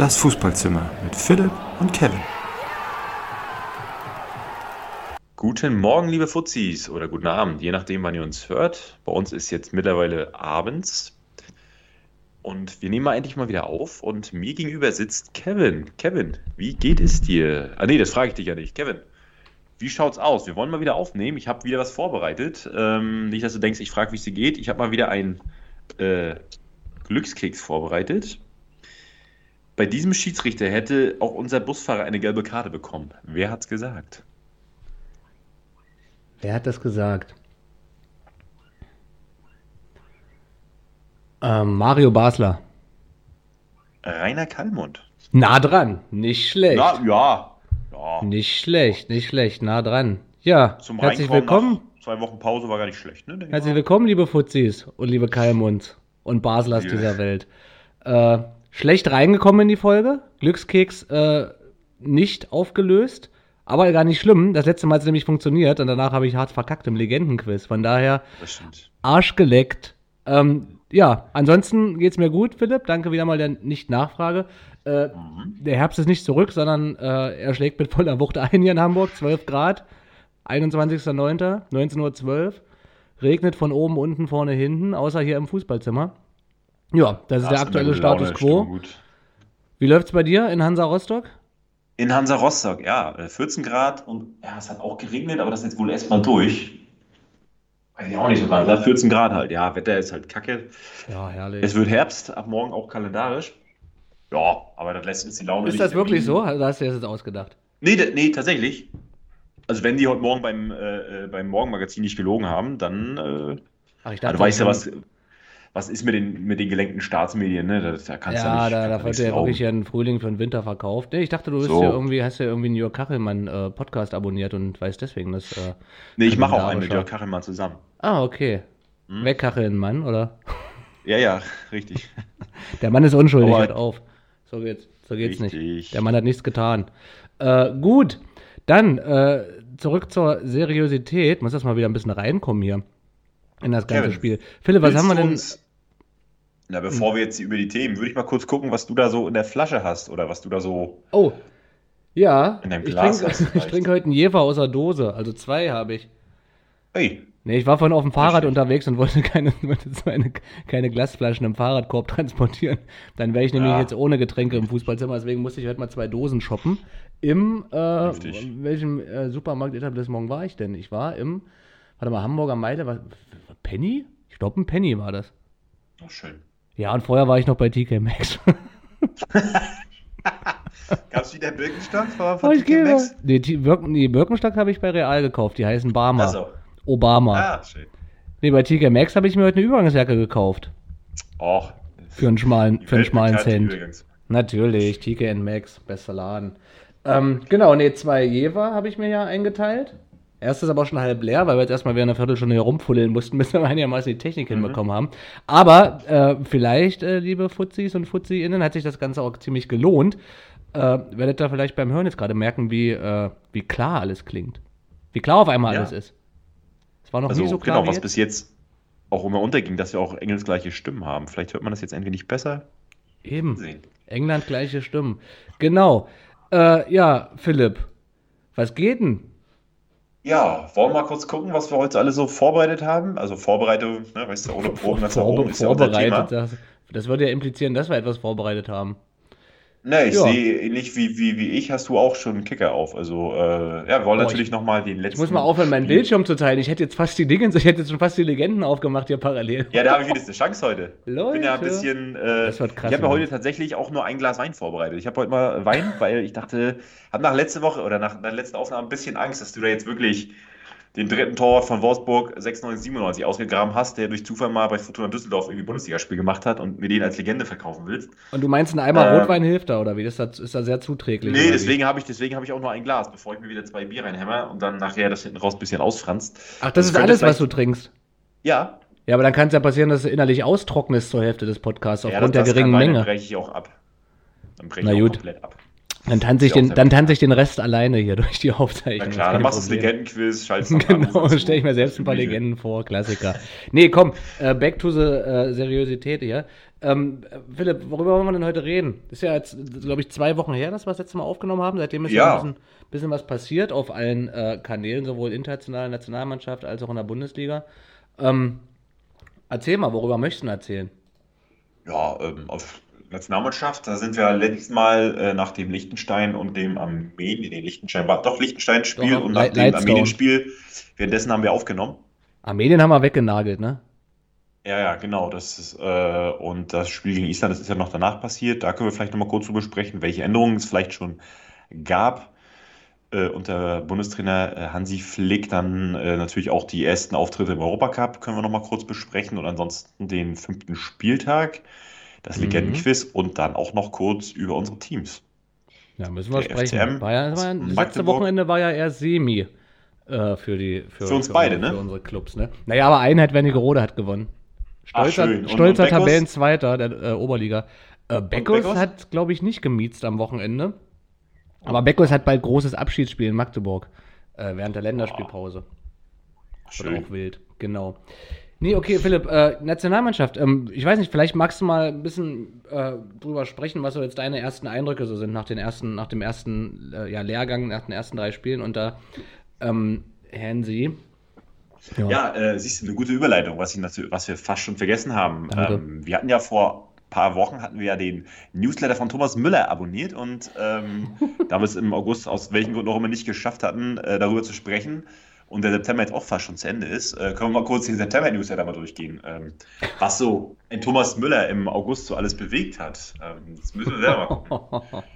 Das Fußballzimmer mit Philipp und Kevin. Guten Morgen, liebe Fuzis, oder guten Abend, je nachdem, wann ihr uns hört. Bei uns ist jetzt mittlerweile abends. Und wir nehmen mal endlich mal wieder auf. Und mir gegenüber sitzt Kevin. Kevin, wie geht es dir? Ah, nee, das frage ich dich ja nicht. Kevin, wie schaut's aus? Wir wollen mal wieder aufnehmen. Ich habe wieder was vorbereitet. Ähm, nicht, dass du denkst, ich frage, wie es dir geht. Ich habe mal wieder einen äh, Glückskeks vorbereitet. Bei diesem Schiedsrichter hätte auch unser Busfahrer eine gelbe Karte bekommen. Wer hat's gesagt? Wer hat das gesagt? Ähm, Mario Basler. Rainer Kallmund. Nah dran, nicht schlecht. Na, ja. ja. Nicht schlecht, nicht schlecht, nah dran. Ja, Zum herzlich willkommen. Zwei Wochen Pause war gar nicht schlecht, ne? Herzlich willkommen, liebe Fuzis und liebe Kalmunds und Baslers Ja. dieser Welt. Äh, schlecht reingekommen in die Folge. Glückskeks äh, nicht aufgelöst. Aber gar nicht schlimm. Das letzte Mal hat es nämlich funktioniert und danach habe ich hart verkackt im Legendenquiz. Von daher. Arsch geleckt. Ähm, ja, ansonsten geht's mir gut, Philipp. Danke wieder mal der Nicht-Nachfrage. Äh, Der Herbst ist nicht zurück, sondern äh, er schlägt mit voller Wucht ein hier in Hamburg. 12 Grad, 21.09., 19.12 Uhr. Regnet von oben, unten, vorne, hinten, außer hier im Fußballzimmer. Ja, das ist der aktuelle Status quo. Wie läuft's bei dir in Hansa Rostock? In Hansa Rostock, ja, äh, 14 Grad und ja, es hat auch geregnet, aber das ist jetzt wohl erstmal durch. Weiß ich auch nicht so ganz. Ja, 14 Grad halt, ja, Wetter ist halt kacke. Ja, herrlich. Es wird Herbst, ab morgen auch kalendarisch. Ja, aber das lässt uns die Laune ist nicht das wirklich so? Hast du dir das jetzt ausgedacht? Nee, nee, tatsächlich. Also wenn die heute Morgen beim, äh, äh, beim Morgenmagazin nicht gelogen haben, dann, äh, Ach, ich ja, du weißt ja, was, was ist mit den, mit den gelenkten Staatsmedien, ne? Da, da kannst du Ja, nicht, da, da wird ja wirklich ja ein Frühling für den Winter verkauft. Nee, ich dachte, du bist So. ja irgendwie, hast ja irgendwie einen Jörg Kachelmann äh, Podcast abonniert und weißt deswegen, dass. Äh, Nee, ich mache auch einen mit Jörg Kachelmann zusammen. ah, okay. Hm? Wegkacheln, Mann, oder? Ja, ja, richtig. Der Mann ist unschuldig, hört auf. So geht's, so geht's nicht. Richtig. Der Mann hat nichts getan. Äh, gut, dann äh, zurück zur Seriosität. Muss das mal wieder ein bisschen reinkommen hier in das ganze Kevin, Spiel. Philipp, was haben wir denn? uns- Na, bevor wir jetzt über die Themen, würde ich mal kurz gucken, was du da so in der Flasche hast oder was du da so. Oh, ja, In deinem Glas ich trinke heute einen Jever aus der Dose. Also zwei habe ich. Hey, Nee, ich war vorhin auf dem Fahrrad unterwegs und wollte keine, wollte keine, keine Glasflaschen im Fahrradkorb transportieren. Dann wäre ich nämlich Ja. jetzt ohne Getränke im Fußballzimmer, deswegen musste ich heute mal zwei Dosen shoppen. Im, äh, in welchem äh, Supermarkt-Etablissement war ich denn? Ich war im, warte mal, Hamburger Meile, was, Penny? Ich glaube, ein Penny war das. oh, schön. Ja, und vorher war ich noch bei TK Maxx. Gab es wieder Birkenstock von, Oh, ich gehe. Nee, die, Birken, die Birkenstock habe ich bei Real gekauft, die heißen Barmer. Also, Obama. ah, schön. Nee, bei TK Maxx habe ich mir heute eine Übergangsjacke gekauft. Och, Für einen schmalen, für einen schmalen Cent. Natürlich, TK Max, bester Laden. Ähm, genau, nee, zwei Jever habe ich mir ja eingeteilt. Erstes aber schon halb leer, weil wir jetzt erstmal wieder eine Viertelstunde hier rumfuddeln mussten, bis wir einigermaßen die Technik hinbekommen haben. Aber äh, vielleicht, äh, liebe Fuzis und Fuzzi-Innen, hat sich das Ganze auch ziemlich gelohnt. Äh, werdet ihr vielleicht beim Hören jetzt gerade merken, wie, äh, wie klar alles klingt. Wie klar auf einmal Ja. alles ist. Es war noch Also, nie so klar genau, was jetzt. bis jetzt auch immer unterging, dass wir auch engelsgleiche Stimmen haben. Vielleicht hört man das jetzt ein wenig besser. Eben. Sehen. England gleiche Stimmen. Genau. Äh, ja, Philipp, was geht denn? Ja, wollen wir mal kurz gucken, was wir heute alle so vorbereitet haben? Also Vorbereitung, ne, weißt du, ohne Proben ganz nach oben ist ja unser Thema. Das, das würde ja implizieren, dass wir etwas vorbereitet haben. Ne, ich Ja. sehe ähnlich wie, wie, wie ich, hast du auch schon einen Kicker auf. Also, äh, ja, wir wollen Boah, natürlich nochmal den Ich letzten. muss mal aufhören, meinen Bildschirm zu teilen. Ich hätte jetzt fast die Dinge, ich hätte jetzt schon fast die Legenden aufgemacht hier parallel. Ja, da habe ich wieder eine Chance heute. Ich bin ja ein Leute. bisschen. Äh, Das wird krass, ich habe ja Mann. heute tatsächlich auch nur ein Glas Wein vorbereitet. Ich habe heute mal Wein, weil ich dachte, habe nach letzter Woche oder nach der letzten Aufnahme ein bisschen Angst, dass du da jetzt wirklich den dritten Torwart von Wolfsburg 96, 97 ausgegraben hast, der durch Zufall mal bei Fortuna Düsseldorf irgendwie Bundesligaspiel gemacht hat und mir den als Legende verkaufen willst. Und du meinst, ein Eimer Ähm, Rotwein hilft da, oder wie? Das ist da, ist da sehr zuträglich. Nee, deswegen habe ich, deswegen habe ich auch nur ein Glas, bevor ich mir wieder zwei Bier reinhämmer und dann nachher das hinten raus ein bisschen ausfranst. Ach, das ist könnte alles, was du trinkst. Ja, Ja, aber dann kann es ja passieren, dass du innerlich austrocknest zur Hälfte des Podcasts ja, aufgrund das- der das kann geringen sein, Dann Menge. breche ich auch ab. Dann breche Na ich auch gut. komplett ab. Dann tanze ich, den, dann tanze ich den Rest alleine hier durch die Na Aufzeichnung. klar, Kein dann machst du das. Legendenquiz, an, Genau, stelle ich mir selbst ein paar. Legenden vor, Klassiker. Nee, komm, äh, back to the äh, Seriosität hier. Ähm, Philipp, worüber wollen wir denn heute reden? Ist ja jetzt, glaube ich, zwei Wochen her, dass wir das letzte Mal aufgenommen haben. Seitdem ist ja, Ja. ein bisschen, bisschen was passiert auf allen äh, Kanälen, sowohl international, Nationalmannschaft als auch in der Bundesliga. Ähm, erzähl mal, worüber möchtest du denn erzählen? Ja, ähm, auf Nationalmannschaft, da sind wir letztes Mal äh, nach dem Liechtenstein und dem Armenien, nee, Liechtenstein war doch Liechtenstein-Spiel und nach dem. Armenien-Spiel, währenddessen haben wir aufgenommen. Armenien haben wir weggenagelt, ne? Ja, ja, genau. Das ist, äh, und das Spiel gegen Island, das ist ja noch danach passiert. Da können wir vielleicht nochmal kurz drüber sprechen, welche Änderungen es vielleicht schon gab. Äh, unter Bundestrainer äh, Hansi Flick dann äh, natürlich auch die ersten Auftritte im Europacup können wir nochmal kurz besprechen und ansonsten den fünften Spieltag, das Mhm. Legendenquiz und dann auch noch kurz über unsere Teams. Ja, müssen wir Der sprechen. FCM, War ja, war ja, das letzte. Wochenende war ja eher Semi äh, für, die, für, Für uns beide, unsere, ne? Für unsere Clubs, ne? Naja, aber Einheit Wernigerode hat gewonnen. Ach, Stolzer. Und- stolzer und Beckos? Tabellenzweiter der äh, Oberliga. Äh, Beckos Beckos? hat, glaube ich, nicht gemiezt am Wochenende. Aber Beckos hat bald großes Abschiedsspiel in Magdeburg äh, während der Länderspielpause. Oder Schön. auch wild, genau. Nee, okay, Philipp, äh, Nationalmannschaft. Ähm, ich weiß nicht, vielleicht magst du mal ein bisschen äh, drüber sprechen, was so jetzt deine ersten Eindrücke so sind nach, den ersten, nach dem ersten äh, ja, Lehrgang, nach den ersten drei Spielen unter ähm, Hansi. Ja, äh, siehst du, eine gute Überleitung, was, ich natürlich, was wir fast schon vergessen haben. Ähm, wir hatten ja vor ein paar Wochen hatten wir ja den Newsletter von Thomas Müller abonniert und ähm, da wir es im August aus welchen Gründen auch immer nicht geschafft hatten, äh, darüber zu sprechen und der September jetzt auch fast schon zu Ende ist, äh, können wir mal kurz den September-Newsletter mal durchgehen. Ähm, was so ein Thomas Müller im August so alles bewegt hat. Ähm, das müssen wir selber mal gucken.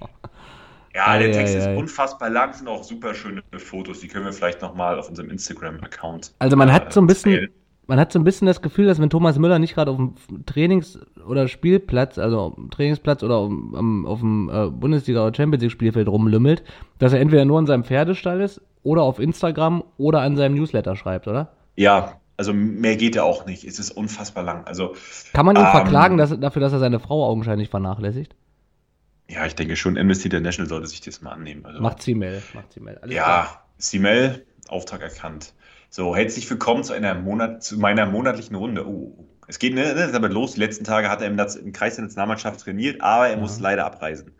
Ja, der Text ist unfassbar lang, sind auch super schöne Fotos, die können wir vielleicht nochmal auf unserem Instagram-Account Also man hat so ein bisschen, teilen. man hat so ein bisschen das Gefühl, dass wenn Thomas Müller nicht gerade auf dem Trainings- oder Spielplatz, also auf dem Trainingsplatz oder auf, dem- auf dem äh, Bundesliga- oder Champions League-Spielfeld rumlümmelt, dass er entweder nur in seinem Pferdestall ist oder auf Instagram oder an seinem Newsletter schreibt, oder? Ja, also mehr geht ja auch nicht. Es ist unfassbar lang. Also, Kann man ihn Ähm, verklagen dass, dafür, dass er seine Frau augenscheinlich vernachlässigt? ja, ich denke schon, Amnesty International sollte sich das mal annehmen. Also, Macht sie Mail, macht sie Mail. Alles klar. ja, Simel, Auftrag erkannt. So, herzlich willkommen zu einer Monat, zu meiner monatlichen Runde. Oh, es geht, ne, ne, damit los. Die letzten Tage hat er im, im Kreis der Nationalmannschaft trainiert, aber er Ja. muss leider abreisen.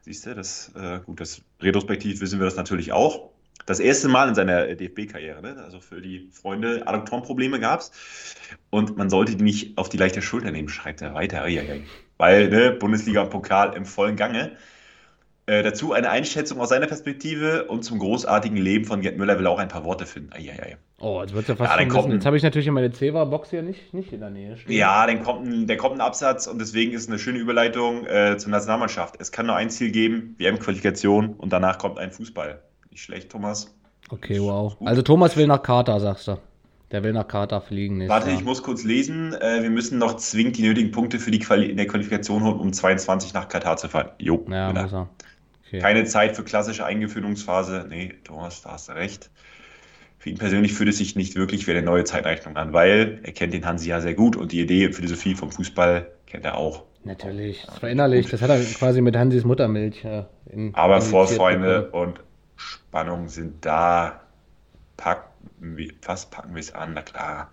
Siehst du, das, äh, gut, das retrospektiv wissen wir das natürlich auch. Das erste Mal in seiner DFB-Karriere, ne? also für die Freunde, Adduktorenprobleme gab es. Und man sollte die nicht auf die leichte Schulter nehmen, schreibt er weiter. Weil ne, Bundesliga und Pokal im vollen Gange. Äh, dazu eine Einschätzung aus seiner Perspektive und zum großartigen Leben von Gerd Müller will auch ein paar Worte finden. Eieiei. Oh, jetzt wird's ja fast Ja, dann kommt ein- Jetzt habe ich natürlich meine Ceva-Box hier nicht, nicht in der Nähe stehen. Ja, dann kommt ein, der kommt ein Absatz und deswegen ist eine schöne Überleitung äh, zur Nationalmannschaft. Es kann nur ein Ziel geben, WM-Qualifikation und danach kommt ein Fußball. Nicht schlecht, Thomas. Okay, wow. Also Thomas will nach Katar, sagst du. Der will nach Katar fliegen. Warte, Jahr. ich muss kurz lesen. Äh, wir müssen noch zwingend die nötigen Punkte für die Quali in der Qualifikation holen, um 22 nach Katar zu fahren. Jo, Ja, muss er. Okay. Keine Zeit für klassische Eingeführungsphase. Nee, Thomas, da hast du recht. Für ihn persönlich fühlt es sich nicht wirklich wie eine neue Zeitrechnung an, weil er kennt den Hansi ja sehr gut und die Idee und Philosophie vom Fußball kennt er auch. Natürlich, das verinnerlicht. Das hat er quasi mit Hansis Muttermilch. äh, in, Aber Vorfreunde und Spannung sind da. Wir, was packen wir es an? Na klar.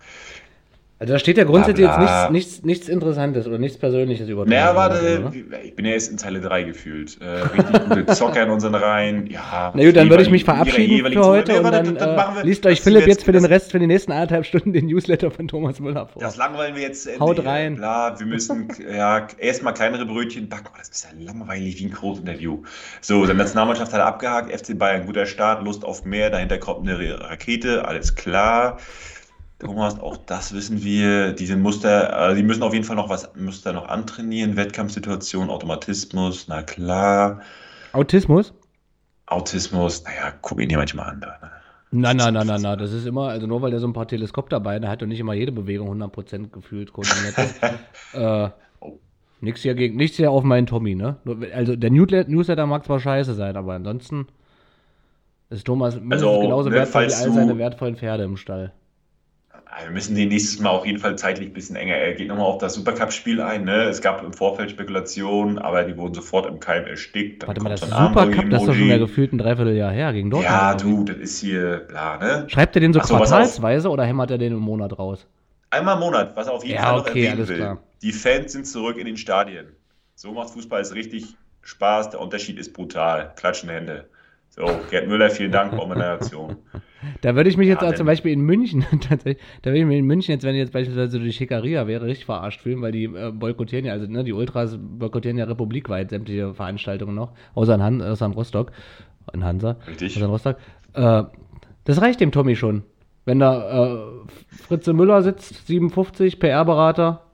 Also da steht ja grundsätzlich Bla, bla. jetzt nichts, nichts, nichts Interessantes oder nichts Persönliches über Naja, warte, oder? ich bin ja erst in Zeile 3 gefühlt. Äh, richtig gute Zocker in unseren Reihen. Ja, Na gut, dann würde ich mich verabschieden für heute Zone. und dann, machen äh, wir- liest euch Philipp jetzt für den Rest, für die nächsten anderthalb Stunden den Newsletter von Thomas Müller vor. Das langweilen wir jetzt Ende. Haut rein. Bla, wir müssen ja erstmal kleinere Brötchen backen. Oh, das ist ja langweilig wie ein Großinterview. So, dann Nationalmannschaft hat er abgehakt. FC Bayern, guter Start, Lust auf mehr. Dahinter kommt eine Rakete, alles klar. Thomas, auch das wissen wir. Diese Muster, äh, die müssen auf jeden Fall noch was, Muster noch antrainieren. Wettkampfsituation, Automatismus, na klar. Autismus? Autismus, naja, guck ihn dir manchmal an. Da, ne? Na, na, na, na, na, das ist immer, also nur weil der so ein paar Teleskop dabei hat und nicht immer jede Bewegung 100% gefühlt koordiniert ist. äh, Oh. nichts hier gegen, nichts hier auf meinen Tommy, ne? Also der Newsletter, mag zwar scheiße sein, aber ansonsten ist Thomas mindestens Also, genauso ne, wertvoll wie all seine wertvollen Pferde im Stall. Wir müssen den nächstes Mal auf jeden Fall zeitlich ein bisschen enger. Er geht nochmal auf das Supercup-Spiel ein. Ne? Es gab im Vorfeld Spekulationen, aber die wurden sofort im Keim erstickt. Dann Warte mal, das Supercup, das ist doch schon Armbeuge-Emoji. gefühlt ein Dreivierteljahr her gegen Dortmund. Ja, du, das ist hier, bla, ne? Schreibt er den so so, quartalsweise oder hämmert er den im Monat raus? Einmal im Monat, was er auf jeden Ja, Fall noch okay, erwähnen will. klar. Die Fans sind zurück in den Stadien. So macht Fußball es richtig Spaß. Der Unterschied ist brutal. Klatschende Hände. So, Gerd Müller, vielen Dank, auch meiner Nation. Da würde ich mich jetzt Ja, auch zum Beispiel in München, tatsächlich, da würde ich mich in München jetzt, wenn jetzt beispielsweise die Schickeria wäre, richtig verarscht fühlen, weil die äh, boykottieren ja, also ne, die Ultras boykottieren ja republikweit sämtliche Veranstaltungen noch, außer in, Han außer in Rostock, in Hansa, Richtig. außer in Rostock. Äh, das reicht dem Tommy schon. Wenn da äh, Fritze Müller sitzt, 57, PR-Berater,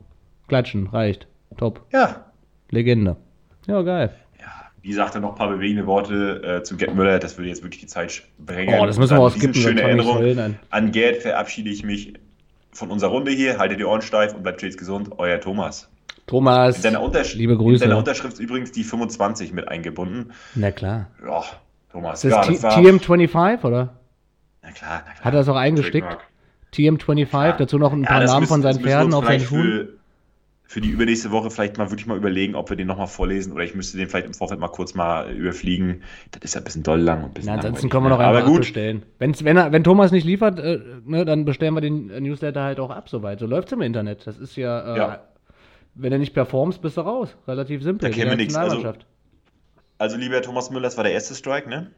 klatschen, reicht. Top. Ja, Legende. Ja, geil. Wie sagt er noch ein paar bewegende Worte äh, zu Gerd Müller? Das würde jetzt wirklich die Zeit sprengen. Oh, das müssen wir auch an diesem skippen, schöne Erinnerung. an. Gerd verabschiede ich mich von unserer Runde hier. Haltet die Ohren steif und bleibt stets gesund. Euer Thomas. Thomas, In seiner, Untersch liebe in Grüße. seiner Unterschrift ist übrigens die 25 mit eingebunden. Na klar. Ja, Thomas. Ist ja, das T- das war, TM25, oder? na klar, na klar. Hat er das auch eingestickt? Trademark. TM25, dazu noch ein Ja, paar Namen müssen- von seinen Pferden auf seinen Schuhen. Für, die übernächste Woche vielleicht mal wirklich mal überlegen, ob wir den nochmal vorlesen oder ich müsste den vielleicht im Vorfeld mal kurz mal überfliegen. Das ist ja ein bisschen doll lang und ein bisschen Na, ansonsten können wir noch ne? einfach Aber gut, abbestellen. Wenn's, wenn, er, wenn Thomas nicht liefert, äh, ne, dann bestellen wir den äh, Newsletter halt auch ab soweit. So läuft's im Internet. Das ist ja, äh, Ja. wenn du nicht performst, bist du raus. Relativ simpel. Da wie kennen wir die nix. Also- also lieber Thomas Müller, das war der erste Strike, ne?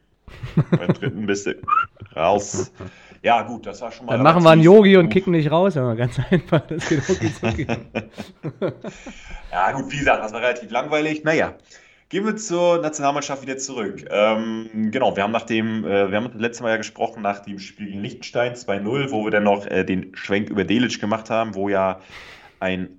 Beim dritten bist du raus. Ja, gut, das war schon mal. Dann machen wir einen Yogi und kicken dich raus. Ja, ganz einfach. Das geht rucki zucki. Ja, gut, wie gesagt, das war relativ langweilig. Naja, gehen wir zur Nationalmannschaft wieder zurück. Ähm, genau, wir haben nach dem, äh, wir haben das letzte Mal ja gesprochen nach dem Spiel gegen Liechtenstein 2-0, wo wir dann noch äh, den Schwenk über Delic gemacht haben, wo ja ein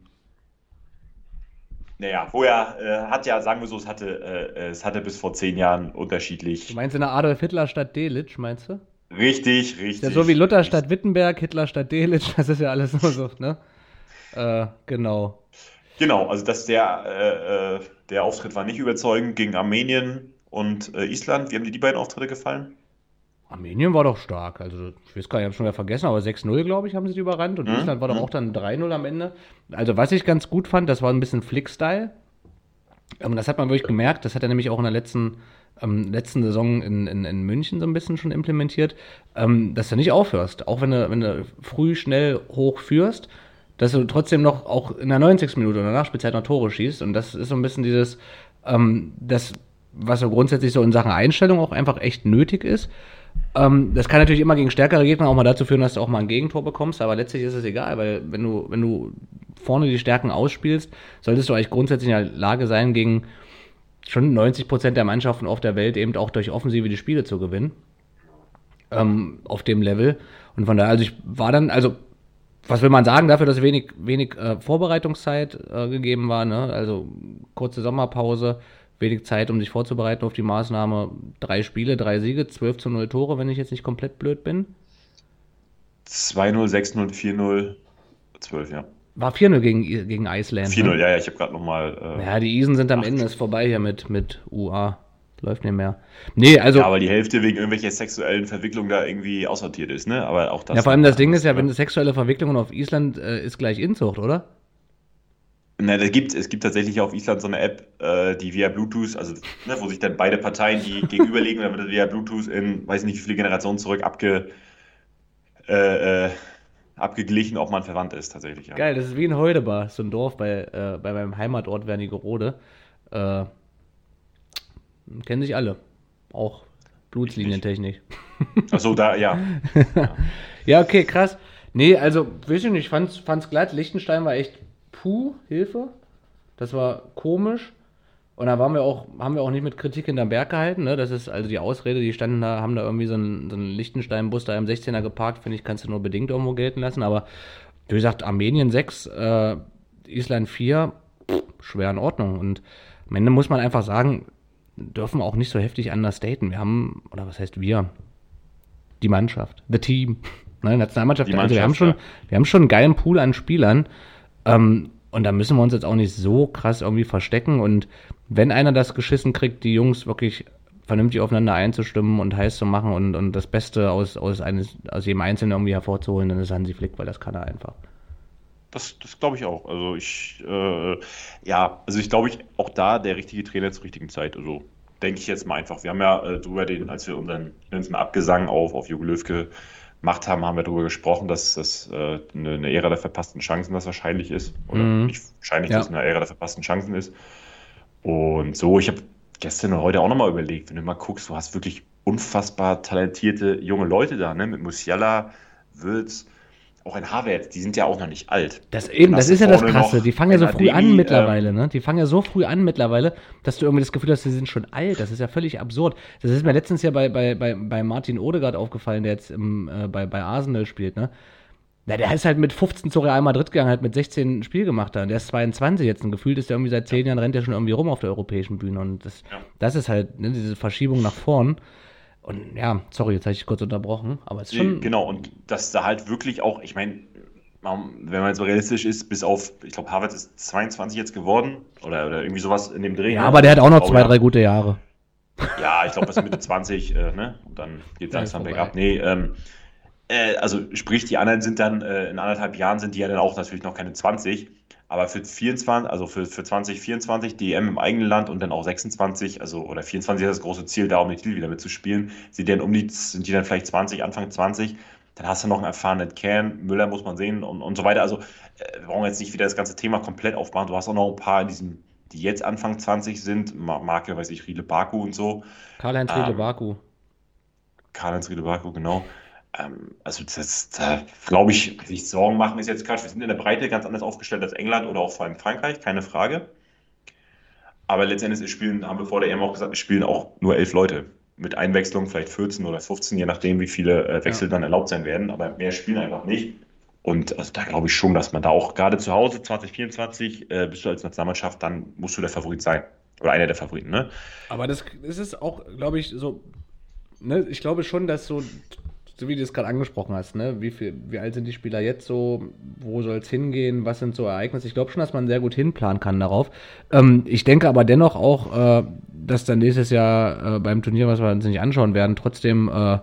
naja, wo er äh, hat ja, sagen wir so, es hatte, äh, es hatte bis vor zehn Jahren unterschiedlich. Du meinst in der Adolf Hitler statt Delitzsch, meinst du? Richtig, richtig. Ja so wie Luther statt Wittenberg, Hitler statt Delitzsch. Das ist ja alles nur so, ne? Äh, genau. Genau, also dass der, äh, äh, der Auftritt war nicht überzeugend gegen Armenien und äh, Island. Wie haben dir die beiden Auftritte gefallen? Armenien war doch stark. Also, ich weiß gar nicht, ich habe schon wieder vergessen, aber 6-0, glaube ich, haben sie die überrannt. Und Mhm, Island war doch mhm. auch dann 3-0 am Ende. Also, was ich ganz gut fand, das war ein bisschen Flick-Style. Ähm, das hat man wirklich gemerkt. Das hat er nämlich auch in der letzten, ähm, letzten Saison in, in, in München so ein bisschen schon implementiert, ähm, dass du nicht aufhörst. Auch wenn du, wenn du früh, schnell hoch führst, dass du trotzdem noch auch in der 90. Minute oder Nachspielzeit noch Tore schießt. Und das ist so ein bisschen dieses, ähm, das, was so grundsätzlich so in Sachen Einstellung auch einfach echt nötig ist. Ähm, das kann natürlich immer gegen stärkere Gegner auch mal dazu führen, dass du auch mal ein Gegentor bekommst, aber letztlich ist es egal, weil wenn du, wenn du vorne die Stärken ausspielst, solltest du eigentlich grundsätzlich in der Lage sein, gegen schon 90 Prozent der Mannschaften auf der Welt eben auch durch Offensive die Spiele zu gewinnen. Ähm, auf dem Level. Und von daher, also ich war dann, also was will man sagen, dafür, dass wenig, wenig äh, Vorbereitungszeit äh, gegeben war, ne? also kurze Sommerpause, wenig Zeit, um sich vorzubereiten auf die Maßnahme. Drei Spiele, drei Siege, 12 zu 0 Tore, wenn ich jetzt nicht komplett blöd bin. 2-0, 6-0, 4-0, 12, ja. War 4-0 gegen, gegen Iceland. 4-0, ne? ja, ja, ich habe gerade nochmal. Äh, Ja, die Isen sind am Ende, ist vorbei hier mit, mit UA. Läuft nicht mehr. Nee, also. ja, weil die Hälfte wegen irgendwelcher sexuellen Verwicklungen da irgendwie aussortiert ist, ne? Aber auch das. ja, vor allem das Ding ist ja, wenn sexuelle Verwicklungen auf Island äh, ist gleich Inzucht, oder? Na, da gibt, es gibt tatsächlich auf Island so eine App, äh, die via Bluetooth, also ne, wo sich dann beide Parteien, die gegenüberlegen, dann wird das via Bluetooth in, weiß nicht wie viele Generationen zurück abge, äh, äh, abgeglichen, ob man verwandt ist, tatsächlich. Ja. Geil, das ist wie in Heudebar, so ein Dorf bei, äh, bei meinem Heimatort Wernigerode. Äh, kennen sich alle. Auch Blutslinientechnik. Achso, da, ja. Ja, okay, krass. Nee, also, weiß ich nicht, ich fand's, fand's glatt. Liechtenstein war echt puh, Hilfe. Das war komisch. Und da waren wir auch, haben wir auch nicht mit Kritik hinterm Berg gehalten, ne? Das ist also die Ausrede, die standen da, haben da irgendwie so einen, so einen Liechtenstein-Bus da im 16er geparkt, finde ich, kannst du nur bedingt irgendwo gelten lassen. Aber wie gesagt, Armenien 6, äh, Island 4, pff, schwer in Ordnung. Und am Ende muss man einfach sagen, dürfen auch nicht so heftig understaten. Wir haben, oder was heißt wir? Die Mannschaft, the team. Ne, Nationalmannschaft, Die also wir haben schon, ja. wir haben schon einen geilen Pool an Spielern. Ähm, und da müssen wir uns jetzt auch nicht so krass irgendwie verstecken. Und wenn einer das geschissen kriegt, die Jungs wirklich vernünftig aufeinander einzustimmen und heiß zu machen und, und das Beste aus, aus, eines, aus jedem Einzelnen irgendwie hervorzuholen, dann ist Hansi Flick, weil das kann er einfach. Das, das glaube ich auch. Also ich, äh, ja, also ich glaube ich auch da der richtige Trainer zur richtigen Zeit. Also denke ich jetzt mal einfach. Wir haben ja äh, drüber den, als wir unseren, mal Abgesang auf, auf Jogi Löwke gemacht haben, haben wir darüber gesprochen, dass das äh, eine, eine, Ära der verpassten Chancen das wahrscheinlich ist. Oder mhm. nicht wahrscheinlich, ja. dass es eine Ära der verpassten Chancen ist. Und so, ich habe gestern und heute auch nochmal überlegt, wenn du mal guckst, du hast wirklich unfassbar talentierte junge Leute da, ne? Mit Musiala, Würz, auch ein Havertz, die sind ja auch noch nicht alt. Das eben, das ist ja das Krasse. Die fangen ja so früh an mittlerweile, ähm, ne? Die fangen ja so früh an mittlerweile, dass du irgendwie das Gefühl hast, sie sind schon alt. Das ist ja völlig absurd. Das ist mir letztens ja bei, bei, bei, bei Martin Odegaard aufgefallen, der jetzt im, äh, bei, bei Arsenal spielt, ne? Na, der ist halt mit 15 zu Real Madrid gegangen, hat mit 16 Spiel gemacht da. Und der ist 22 jetzt. Und gefühlt ist der irgendwie seit 10 Jahren rennt der schon irgendwie rum auf der europäischen Bühne. Und das, ja. das ist halt ne, diese Verschiebung nach vorn. Und ja, sorry, jetzt habe ich kurz unterbrochen, aber es ist schon. Genau, und dass da halt wirklich auch, ich meine, wenn man jetzt so realistisch ist, bis auf, ich glaube, Harvard ist 22 jetzt geworden oder, oder irgendwie sowas in dem Dreh. Ja, ne? aber der hat auch noch zwei, drei gute Jahre. Ja, ich glaube, bis Mitte 20, äh, ne? Und dann geht es langsam bergab. Nee, ähm, äh, also sprich, die anderen sind dann, äh, in anderthalb Jahren sind die ja dann auch natürlich noch keine 20. Aber für 24, also für, für 2024 DM im eigenen Land und dann auch 26, also oder 24 ist das große Ziel, da um den Titel wieder mitzuspielen, sind die dann um die, sind die dann vielleicht 20, Anfang 20, dann hast du noch einen erfahrenen Kern, Müller muss man sehen und, und so weiter. Also äh, wir brauchen jetzt nicht wieder das ganze Thema komplett aufmachen. Du hast auch noch ein paar in diesem, die jetzt Anfang 20 sind, Marke, weiß ich, Riedle Baku und so. Karl-Heinz ähm, Riedle Baku. Karl-Heinz Riedle Baku, genau. Ähm, also das, da glaube ich, sich Sorgen machen ist jetzt Quatsch. Wir sind in der Breite ganz anders aufgestellt als England oder auch vor allem Frankreich, keine Frage. Aber letztendlich spielen, haben wir vor der EM auch gesagt, es spielen auch nur elf Leute. Mit Einwechslung vielleicht 14 oder 15, je nachdem, wie viele äh, Wechsel ja. dann erlaubt sein werden. Aber mehr spielen einfach nicht. Und also da glaube ich schon, dass man da auch gerade zu Hause 2024 äh, bist du als Nationalmannschaft, dann musst du der Favorit sein. Oder einer der Favoriten, ne? Aber das, das ist auch, glaube ich, so. Ne, ich glaube schon, dass so so wie du es gerade angesprochen hast, ne? wie, viel, wie alt sind die Spieler jetzt so, wo soll es hingehen, was sind so Ereignisse? Ich glaube schon, dass man sehr gut hinplanen kann darauf. Ähm, ich denke aber dennoch auch, äh, dass dann nächstes Jahr äh, beim Turnier, was wir uns nicht anschauen werden, trotzdem, äh,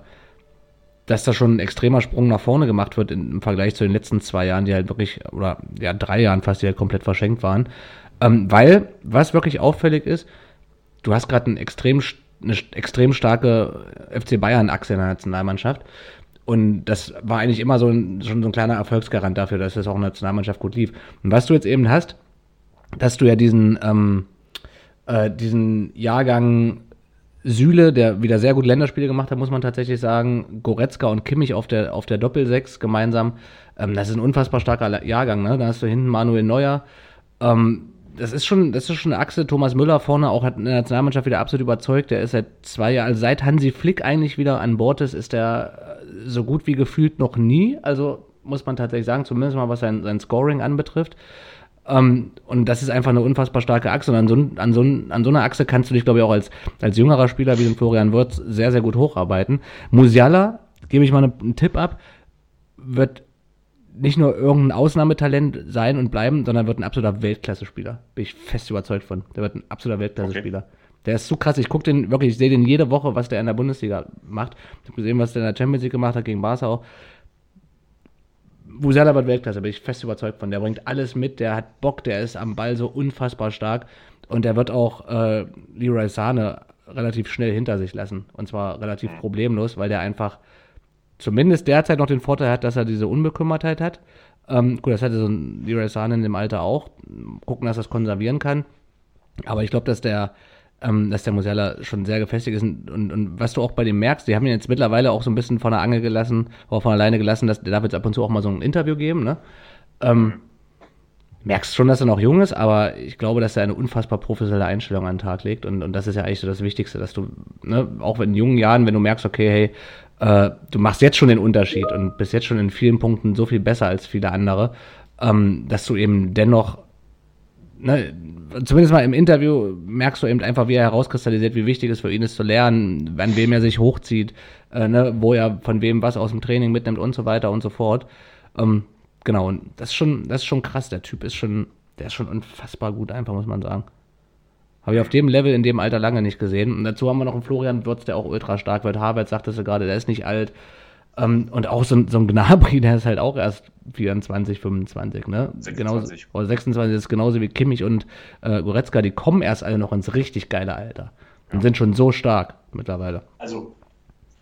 dass da schon ein extremer Sprung nach vorne gemacht wird im Vergleich zu den letzten zwei Jahren, die halt wirklich, oder ja, drei Jahren fast, die halt komplett verschenkt waren. Ähm, weil, was wirklich auffällig ist, du hast gerade einen extrem eine extrem starke FC Bayern-Achse in der Nationalmannschaft. Und das war eigentlich immer so ein, schon so ein kleiner Erfolgsgarant dafür, dass es auch in der Nationalmannschaft gut lief. Und was du jetzt eben hast, dass du ja diesen, ähm, äh, diesen Jahrgang Süle, der wieder sehr gut Länderspiele gemacht hat, muss man tatsächlich sagen. Goretzka und Kimmich auf der, auf der Doppelsechs gemeinsam. Ähm, das ist ein unfassbar starker Jahrgang. Ne? Da hast du hinten Manuel Neuer. Ähm, das ist schon, das ist schon eine Achse. Thomas Müller vorne auch hat in der Nationalmannschaft wieder absolut überzeugt. Der ist seit zwei Jahren, also seit Hansi Flick eigentlich wieder an Bord ist, ist der äh, so gut wie gefühlt noch nie. Also muss man tatsächlich sagen, zumindest mal was sein, sein Scoring anbetrifft. Ähm, und das ist einfach eine unfassbar starke Achse. Und an so, an so, an so einer Achse kannst du dich, glaube ich, auch als, als jüngerer Spieler wie den Florian Wirtz sehr, sehr gut hocharbeiten. Musiala, gebe ich mal einen Tipp ab, wird nicht nur irgendein Ausnahmetalent sein und bleiben, sondern wird ein absoluter Weltklasse-Spieler. Bin ich fest überzeugt von. Der wird ein absoluter Weltklasse-Spieler. Okay. Der ist so krass. Ich gucke den wirklich, ich sehe den jede Woche, was der in der Bundesliga macht. Ich habe gesehen, was der in der Champions League gemacht hat gegen Barca auch. Musiala wird Weltklasse, bin ich fest überzeugt von. Der bringt alles mit, der hat Bock, der ist am Ball so unfassbar stark und der wird auch äh, Leroy Sahne relativ schnell hinter sich lassen. Und zwar relativ problemlos, weil der einfach zumindest derzeit noch den Vorteil hat, dass er diese Unbekümmertheit hat. Ähm, gut, das hatte so ein Leroy in dem Alter auch. Gucken, dass er es konservieren kann. Aber ich glaube, dass der, ähm, dass der Musiala schon sehr gefestigt ist. Und, und, und, was du auch bei dem merkst, die haben ihn jetzt mittlerweile auch so ein bisschen von der Angel gelassen, oder von alleine gelassen, dass der darf jetzt ab und zu auch mal so ein Interview geben, ne? Ähm, merkst schon, dass er noch jung ist, aber ich glaube, dass er eine unfassbar professionelle Einstellung an den Tag legt und, und das ist ja eigentlich so das Wichtigste, dass du, ne, auch in jungen Jahren, wenn du merkst, okay, hey, äh, du machst jetzt schon den Unterschied und bist jetzt schon in vielen Punkten so viel besser als viele andere, ähm, dass du eben dennoch, ne, zumindest mal im Interview merkst du eben einfach, wie er herauskristallisiert, wie wichtig es für ihn ist zu lernen, an wem er sich hochzieht, äh, ne, wo er von wem was aus dem Training mitnimmt und so weiter und so fort. Ähm, genau, und das ist schon, das ist schon krass. Der Typ ist schon, der ist schon unfassbar gut, einfach, muss man sagen. Habe ich auf dem Level in dem Alter lange nicht gesehen. Und dazu haben wir noch einen Florian Würz, der auch ultra stark wird. Harvard sagte sie gerade, der ist nicht alt. Ähm, und auch so, so, ein Gnabry, der ist halt auch erst 24, 25, ne? 26. Genauso, oder 26 ist genauso wie Kimmich und äh, Goretzka, die kommen erst alle noch ins richtig geile Alter. Und ja. sind schon so stark mittlerweile. Also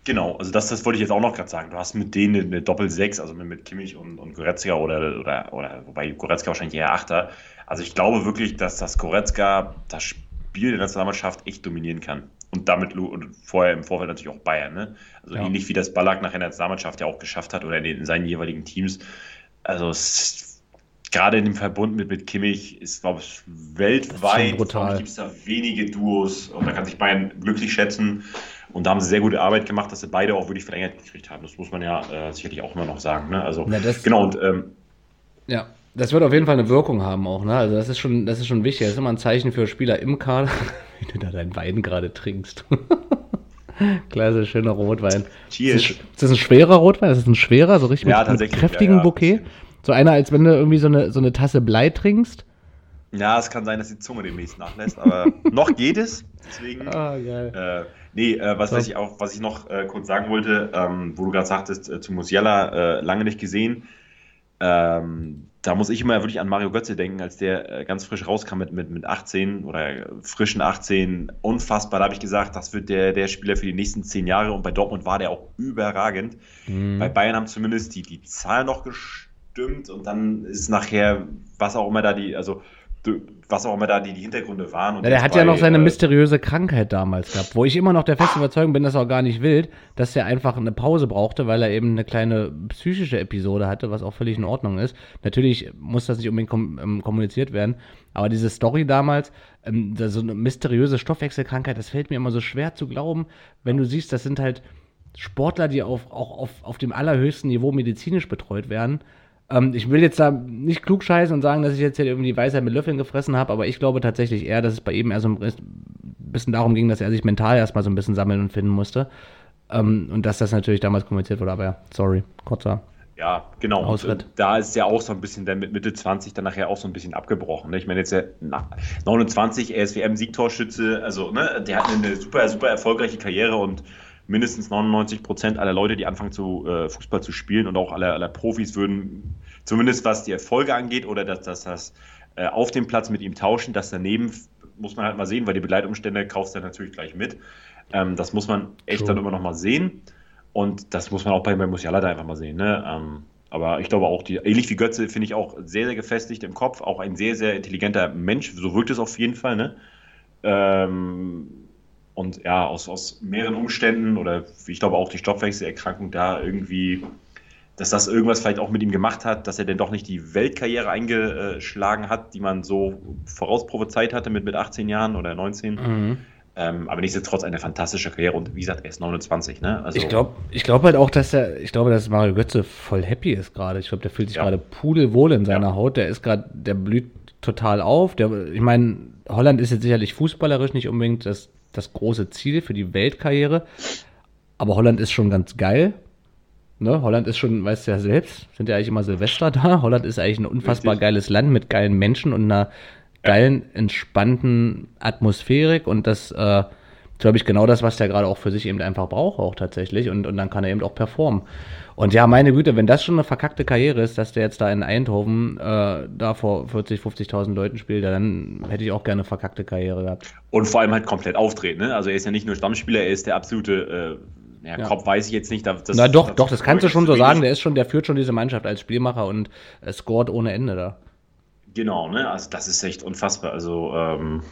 Genau, also das, das wollte ich jetzt auch noch gerade sagen. Du hast mit denen eine Doppel-6, also mit, mit Kimmich und, und Goretzka oder, oder, oder, wobei Goretzka wahrscheinlich eher Achter. Also ich glaube wirklich, dass das Goretzka das Spiel der Nationalmannschaft echt dominieren kann. Und damit und vorher im Vorfeld natürlich auch Bayern. Ne? Also ja. ähnlich wie das Ballack nachher in der Nationalmannschaft ja auch geschafft hat oder in, den, in seinen jeweiligen Teams. Also es, gerade in dem Verbund mit, mit Kimmich ist, glaube ich, weltweit gibt es da wenige Duos und da kann sich Bayern glücklich schätzen. Und da haben sie sehr gute Arbeit gemacht, dass sie beide auch wirklich verlängert gekriegt haben. Das muss man ja äh, sicherlich auch immer noch sagen. Ne? Also, ja, genau, und ähm, ja, das wird auf jeden Fall eine Wirkung haben auch, ne? Also das ist schon, das ist schon wichtig. Das ist immer ein Zeichen für Spieler im Kader, wie du da deinen Wein gerade trinkst. Klasse, schöner Rotwein. Cheers. Ist, ist das ein schwerer Rotwein? Ist das ein schwerer, so richtig ja, mit, mit kräftigem ja, ja. Bouquet? So einer, als wenn du irgendwie so eine, so eine Tasse Blei trinkst? Ja, es kann sein, dass die Zunge demnächst nachlässt, aber noch geht es. Deswegen. Ah, geil. Äh, nee, äh, was, was, ich auch, was ich noch äh, kurz sagen wollte, ähm, wo du gerade sagtest, äh, zu Musiala äh, lange nicht gesehen. Ähm, da muss ich immer wirklich an Mario Götze denken, als der äh, ganz frisch rauskam mit, mit, mit 18 oder frischen 18. Unfassbar, da habe ich gesagt, das wird der, der Spieler für die nächsten zehn Jahre und bei Dortmund war der auch überragend. Mhm. Bei Bayern haben zumindest die, die Zahlen noch gestimmt und dann ist nachher, was auch immer da die, also was auch immer da die, die Hintergründe waren. Ja, der hat bei, ja noch seine äh, mysteriöse Krankheit damals gehabt, wo ich immer noch der festen Überzeugung bin, dass er auch gar nicht wild, dass er einfach eine Pause brauchte, weil er eben eine kleine psychische Episode hatte, was auch völlig in Ordnung ist. Natürlich muss das nicht unbedingt kom ähm, kommuniziert werden, aber diese Story damals, ähm, so eine mysteriöse Stoffwechselkrankheit, das fällt mir immer so schwer zu glauben, wenn du siehst, das sind halt Sportler, die auf, auch auf, auf dem allerhöchsten Niveau medizinisch betreut werden ähm, ich will jetzt da nicht klug scheißen und sagen, dass ich jetzt hier irgendwie die Weisheit mit Löffeln gefressen habe, aber ich glaube tatsächlich eher, dass es bei ihm eher so ein bisschen darum ging, dass er sich mental erstmal so ein bisschen sammeln und finden musste. Ähm, und dass das natürlich damals kommuniziert wurde, aber ja, sorry, kurzer. Ja, genau. Ausritt. Und da ist ja auch so ein bisschen dann mit Mitte 20 dann nachher auch so ein bisschen abgebrochen. Ne? Ich meine, jetzt ja 29 ESWM-Siegtorschütze, also ne, der hat eine super, super erfolgreiche Karriere und mindestens 99 Prozent aller Leute, die anfangen zu äh, Fußball zu spielen und auch aller, aller Profis würden, zumindest was die Erfolge angeht oder dass, dass das äh, auf dem Platz mit ihm tauschen, das daneben muss man halt mal sehen, weil die Begleitumstände kaufst du natürlich gleich mit. Ähm, das muss man echt cool. dann immer noch mal sehen. Und das muss man auch bei, bei Musiala da einfach mal sehen. Ne? Ähm, aber ich glaube auch, die, ähnlich wie Götze, finde ich auch sehr, sehr gefestigt im Kopf. Auch ein sehr, sehr intelligenter Mensch. So wirkt es auf jeden Fall. Ne? Ähm, und ja, aus, aus mehreren Umständen oder ich glaube auch die Stoffwechselerkrankung da irgendwie, dass das irgendwas vielleicht auch mit ihm gemacht hat, dass er denn doch nicht die Weltkarriere eingeschlagen hat, die man so vorausprophezeit hatte mit, mit 18 Jahren oder 19. Mhm. Ähm, aber nichtsdestotrotz eine fantastische Karriere und wie gesagt, er ist 29. Ne? Also, ich glaube ich glaub halt auch, dass er, ich glaube, dass Mario Götze voll happy ist gerade. Ich glaube, der fühlt sich ja. gerade pudelwohl in seiner ja. Haut. Der ist gerade, der blüht total auf. Der, ich meine, Holland ist jetzt sicherlich fußballerisch nicht unbedingt das das große Ziel für die Weltkarriere. Aber Holland ist schon ganz geil. Ne? Holland ist schon, weißt du ja selbst, sind ja eigentlich immer Silvester da. Holland ist eigentlich ein unfassbar Richtig. geiles Land mit geilen Menschen und einer geilen, entspannten Atmosphärik. Und das äh, glaube ich, genau das, was der gerade auch für sich eben einfach braucht, auch tatsächlich. Und, und dann kann er eben auch performen. Und ja, meine Güte, wenn das schon eine verkackte Karriere ist, dass der jetzt da in Eindhoven äh, da vor 40, 50.000 Leuten spielt, dann hätte ich auch gerne eine verkackte Karriere gehabt. Und vor allem halt komplett auftreten, ne? Also er ist ja nicht nur Stammspieler, er ist der absolute äh, ja, ja. Kopf weiß ich jetzt nicht. Das, Na doch, das, doch, das kannst du schon so sagen. Der ist schon, der führt schon diese Mannschaft als Spielmacher und äh, scored ohne Ende da. Genau, ne? Also das ist echt unfassbar. Also ähm,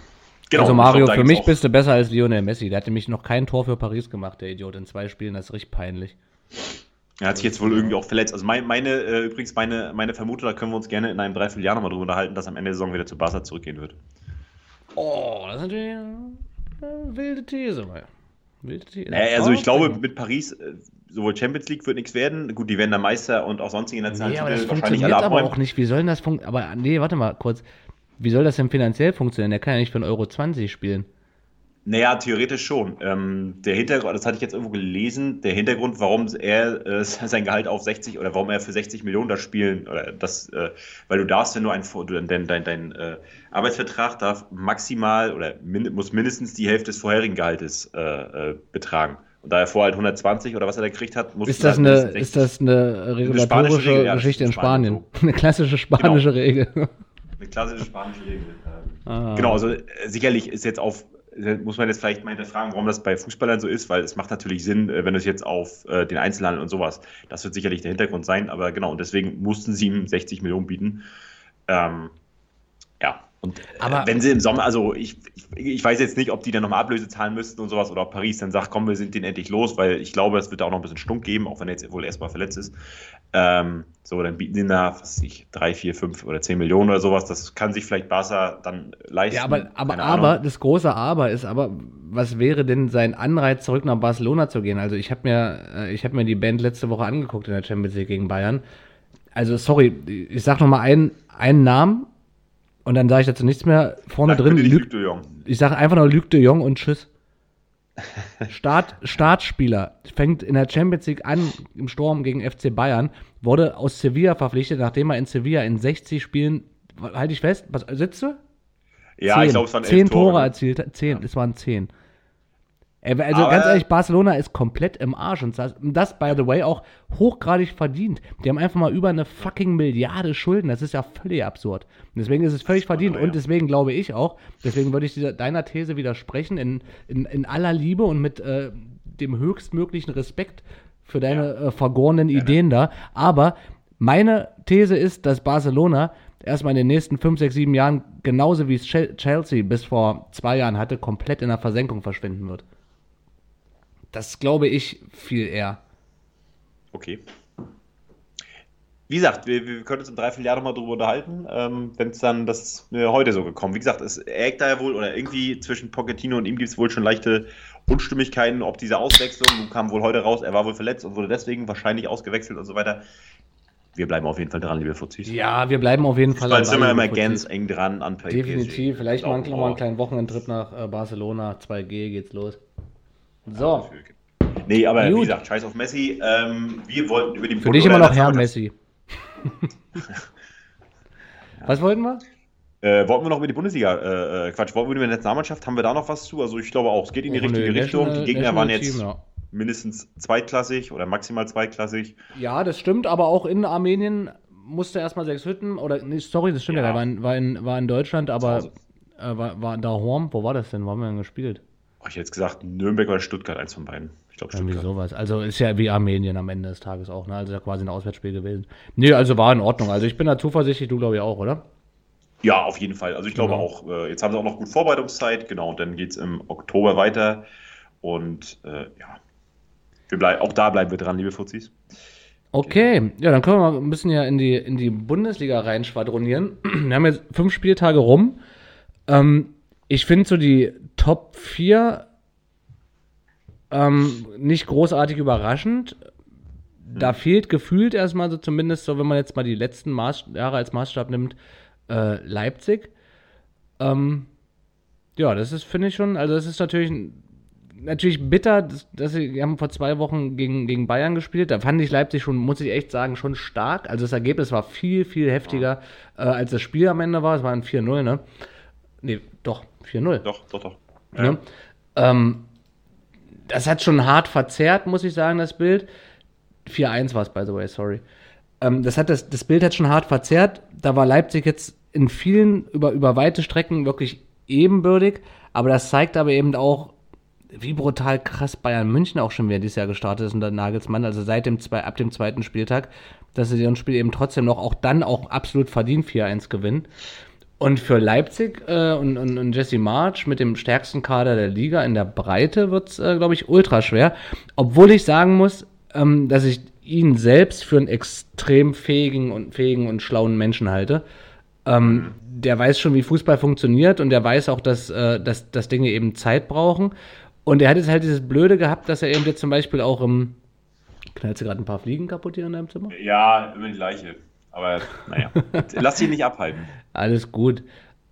Genau, also Mario, glaub, für mich bist du besser als Lionel Messi. Der hat nämlich noch kein Tor für Paris gemacht, der Idiot, in zwei Spielen. Das ist richtig peinlich. Er hat sich jetzt wohl irgendwie auch verletzt. Also mein, meine, äh, übrigens meine, meine Vermutung, da können wir uns gerne in einem Dreivierteljahr nochmal drüber unterhalten, dass am Ende der Saison wieder zu Barca zurückgehen wird. Oh, das ist natürlich eine wilde These, weil. Wilde These. Naja, also ich glaube, mit Paris, äh, sowohl Champions League wird nichts werden. Gut, die werden der Meister und auch sonstige nationalen nee, aber das wahrscheinlich alle aber auch nicht. Wie soll denn das funktionieren? Aber nee, warte mal kurz. Wie soll das denn finanziell funktionieren? Der kann ja nicht für 1,20 Euro 20 spielen. Naja, theoretisch schon. Ähm, der Hintergrund, das hatte ich jetzt irgendwo gelesen, der Hintergrund, warum er äh, sein Gehalt auf 60 oder warum er für 60 Millionen das spielen, oder das, äh, weil du darfst, wenn du ein, dein, dein, dein äh, Arbeitsvertrag darf maximal oder min, muss mindestens die Hälfte des vorherigen Gehaltes äh, äh, betragen. Und da er vorher halt 120 oder was er da gekriegt hat, muss ist das halt eine, Ist das eine regulatorische eine Geschichte in Spanien? Spanien. Eine klassische spanische genau. Regel. Eine klassische spanische Regel. Ähm, ah. Genau, also äh, sicherlich ist jetzt auf muss man jetzt vielleicht mal hinterfragen, warum das bei Fußballern so ist, weil es macht natürlich Sinn, äh, wenn es jetzt auf äh, den Einzelhandel und sowas, das wird sicherlich der Hintergrund sein, aber genau, und deswegen mussten sie ihm 60 Millionen bieten. Ähm, und äh, Aber- wenn sie im Sommer, also ich, ich, ich weiß jetzt nicht, ob die dann nochmal Ablöse zahlen müssten und sowas oder ob Paris dann sagt, komm, wir sind den endlich los, weil ich glaube, es wird da auch noch ein bisschen Stunk geben, auch wenn er jetzt wohl erstmal verletzt ist. Ähm, so, dann bieten sie da, was weiß ich, drei, vier, fünf oder zehn Millionen oder sowas. Das kann sich vielleicht Barca dann leisten. Ja, aber, aber, aber, das große Aber ist aber, was wäre denn sein Anreiz, zurück nach Barcelona zu gehen? Also ich habe mir, äh, ich habe mir die Band letzte Woche angeguckt in der Champions League gegen Bayern. Also sorry, ich sag noch mal einen, einen Namen und dann sage ich dazu nichts mehr. Vorne Sag drin, Luc, de Jong. ich sage einfach nur Luc de Jong und Tschüss. Start, Startspieler fängt in der Champions League an im Sturm gegen FC Bayern, wurde aus Sevilla verpflichtet, nachdem er in Sevilla in 60 Spielen, halte ich fest, was sitzt du? Ja, zehn, ich glaube, es waren elf zehn Tore ne? erzielt, zehn, es waren zehn. Also Aber- ganz ehrlich, Barcelona ist komplett im Arsch und das, by the way, auch hochgradig verdient. Die haben einfach mal über eine fucking Milliarde Schulden. Das ist ja völlig absurd. Und deswegen ist es völlig verdient und ja. deswegen glaube ich auch, deswegen würde ich dieser, deiner These widersprechen, in, in, in aller Liebe und mit äh, dem höchstmöglichen Respekt für deine äh, vergorenen Ideen da. Aber meine These ist, dass Barcelona erstmal in den nächsten 5, 6, 7 Jahren, genauso wie es Chel- Chelsea bis vor zwei Jahren hatte, komplett in der Versenkung verschwinden wird. Das glaube ich viel eher. Okay. Wie gesagt, wir, wir können uns im Dreivierteljahr nochmal drüber unterhalten, ähm, wenn es dann das äh, heute so gekommen. Wie gesagt, es eckt da ja wohl, oder irgendwie zwischen Pochettino und ihm gibt es wohl schon leichte Unstimmigkeiten, ob diese Auswechslung, nun kam wohl heute raus, er war wohl verletzt und wurde deswegen wahrscheinlich ausgewechselt und so weiter. Wir bleiben auf jeden Fall dran, liebe Fuzis. Ja, wir bleiben auf jeden Fall Weil sind wir immer ganz eng dran an PSG. Definitiv. Vielleicht Glauben noch mal einen wir. kleinen Wochenendtrip nach äh, Barcelona. 2G geht's los. So, Nee, aber wie Gut. gesagt, scheiß auf Messi. Ähm, wir wollten über die für dich immer noch Herr Messi. Was wollten wir? Äh, wollten wir noch über die Bundesliga, äh, äh, Quatsch, wollten wir über die Nationalmannschaft, haben wir da noch was zu? Also ich glaube auch, es geht in die Oh, richtige nee, Richtung. Die Gegner National waren jetzt Team, ja. mindestens zweitklassig oder maximal zweitklassig. Ja, das stimmt, aber auch in Armenien musste erstmal sechs Hütten, oder, nee, sorry, das stimmt ja, Ja. war, in, war, in, war in Deutschland, aber äh, war, war in Dahorm, wo war das denn? Wo haben wir denn gespielt? Ich hätte jetzt gesagt, Nürnberg oder Stuttgart, eins von beiden. Ich glaube Irgendwie Stuttgart. sowas. Also ist ja wie Armenien am Ende des Tages auch, ne? Also ja quasi ein Auswärtsspiel gewesen. Nee, also war in Ordnung. Also ich bin da zuversichtlich, du glaube ich auch, oder? Ja, auf jeden Fall. Also ich glaube Genau. auch, äh, jetzt haben sie auch noch gut Vorbereitungszeit, genau, und dann geht es im Oktober weiter. Und äh, ja, wir bleib, auch da bleiben wir dran, liebe Fuzis. Okay, ja, dann können wir mal ein bisschen ja in die, in die Bundesliga reinschwadronieren. Wir haben jetzt fünf Spieltage rum. Ähm, ich finde so die Top 4 ähm, nicht großartig überraschend. Da fehlt gefühlt erstmal so zumindest so, wenn man jetzt mal die letzten Maß Jahre als Maßstab nimmt, äh, Leipzig. Ähm, ja, das ist, finde ich schon, also das ist natürlich natürlich bitter, dass, dass sie die haben vor zwei Wochen gegen, gegen Bayern gespielt. Da fand ich Leipzig schon, muss ich echt sagen, schon stark. Also das Ergebnis war viel, viel heftiger, äh, als das Spiel am Ende war. Es war ein 4-0, ne? Nee, doch, 4-0. Doch, doch, doch. Ne? Ähm, das hat schon hart verzerrt, muss ich sagen, das Bild. 4-1 war es, by the way, sorry. Ähm, das, hat das, das Bild hat schon hart verzerrt. Da war Leipzig jetzt in vielen, über, über weite Strecken wirklich ebenbürtig. Aber das zeigt aber eben auch, wie brutal krass Bayern München auch schon wieder dieses Jahr gestartet ist unter Nagelsmann. Also seit dem zwei, ab dem zweiten Spieltag, dass sie das Spiel eben trotzdem noch, auch dann auch absolut verdient 4-1 gewinnen. Und für Leipzig äh, und, und, und Jesse March mit dem stärksten Kader der Liga in der Breite wird es, äh, glaube ich, ultra schwer. Obwohl ich sagen muss, ähm, dass ich ihn selbst für einen extrem fähigen und fähigen und schlauen Menschen halte. Ähm, der weiß schon, wie Fußball funktioniert und der weiß auch, dass, äh, dass, dass Dinge eben Zeit brauchen. Und er hat jetzt halt dieses Blöde gehabt, dass er eben jetzt zum Beispiel auch im. Knallst du gerade ein paar Fliegen kaputt hier in deinem Zimmer? Ja, immer die gleiche. Aber naja, lass dich nicht abhalten. Alles gut.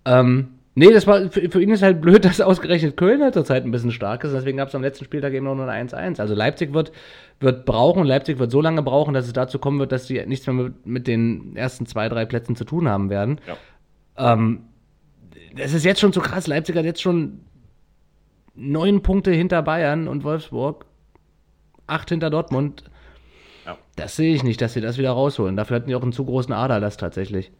Ähm, nee, das war für, für ihn ist halt blöd, dass ausgerechnet Köln halt zurzeit ein bisschen stark ist. Deswegen gab es am letzten Spieltag eben noch nur ein 1-1. Also Leipzig wird, wird brauchen, Leipzig wird so lange brauchen, dass es dazu kommen wird, dass sie nichts mehr mit, mit den ersten zwei, drei Plätzen zu tun haben werden. Ja. Ähm, das ist jetzt schon zu krass. Leipzig hat jetzt schon neun Punkte hinter Bayern und Wolfsburg, acht hinter Dortmund. Das sehe ich nicht, dass sie das wieder rausholen. Dafür hatten die auch einen zu großen Aderlass tatsächlich.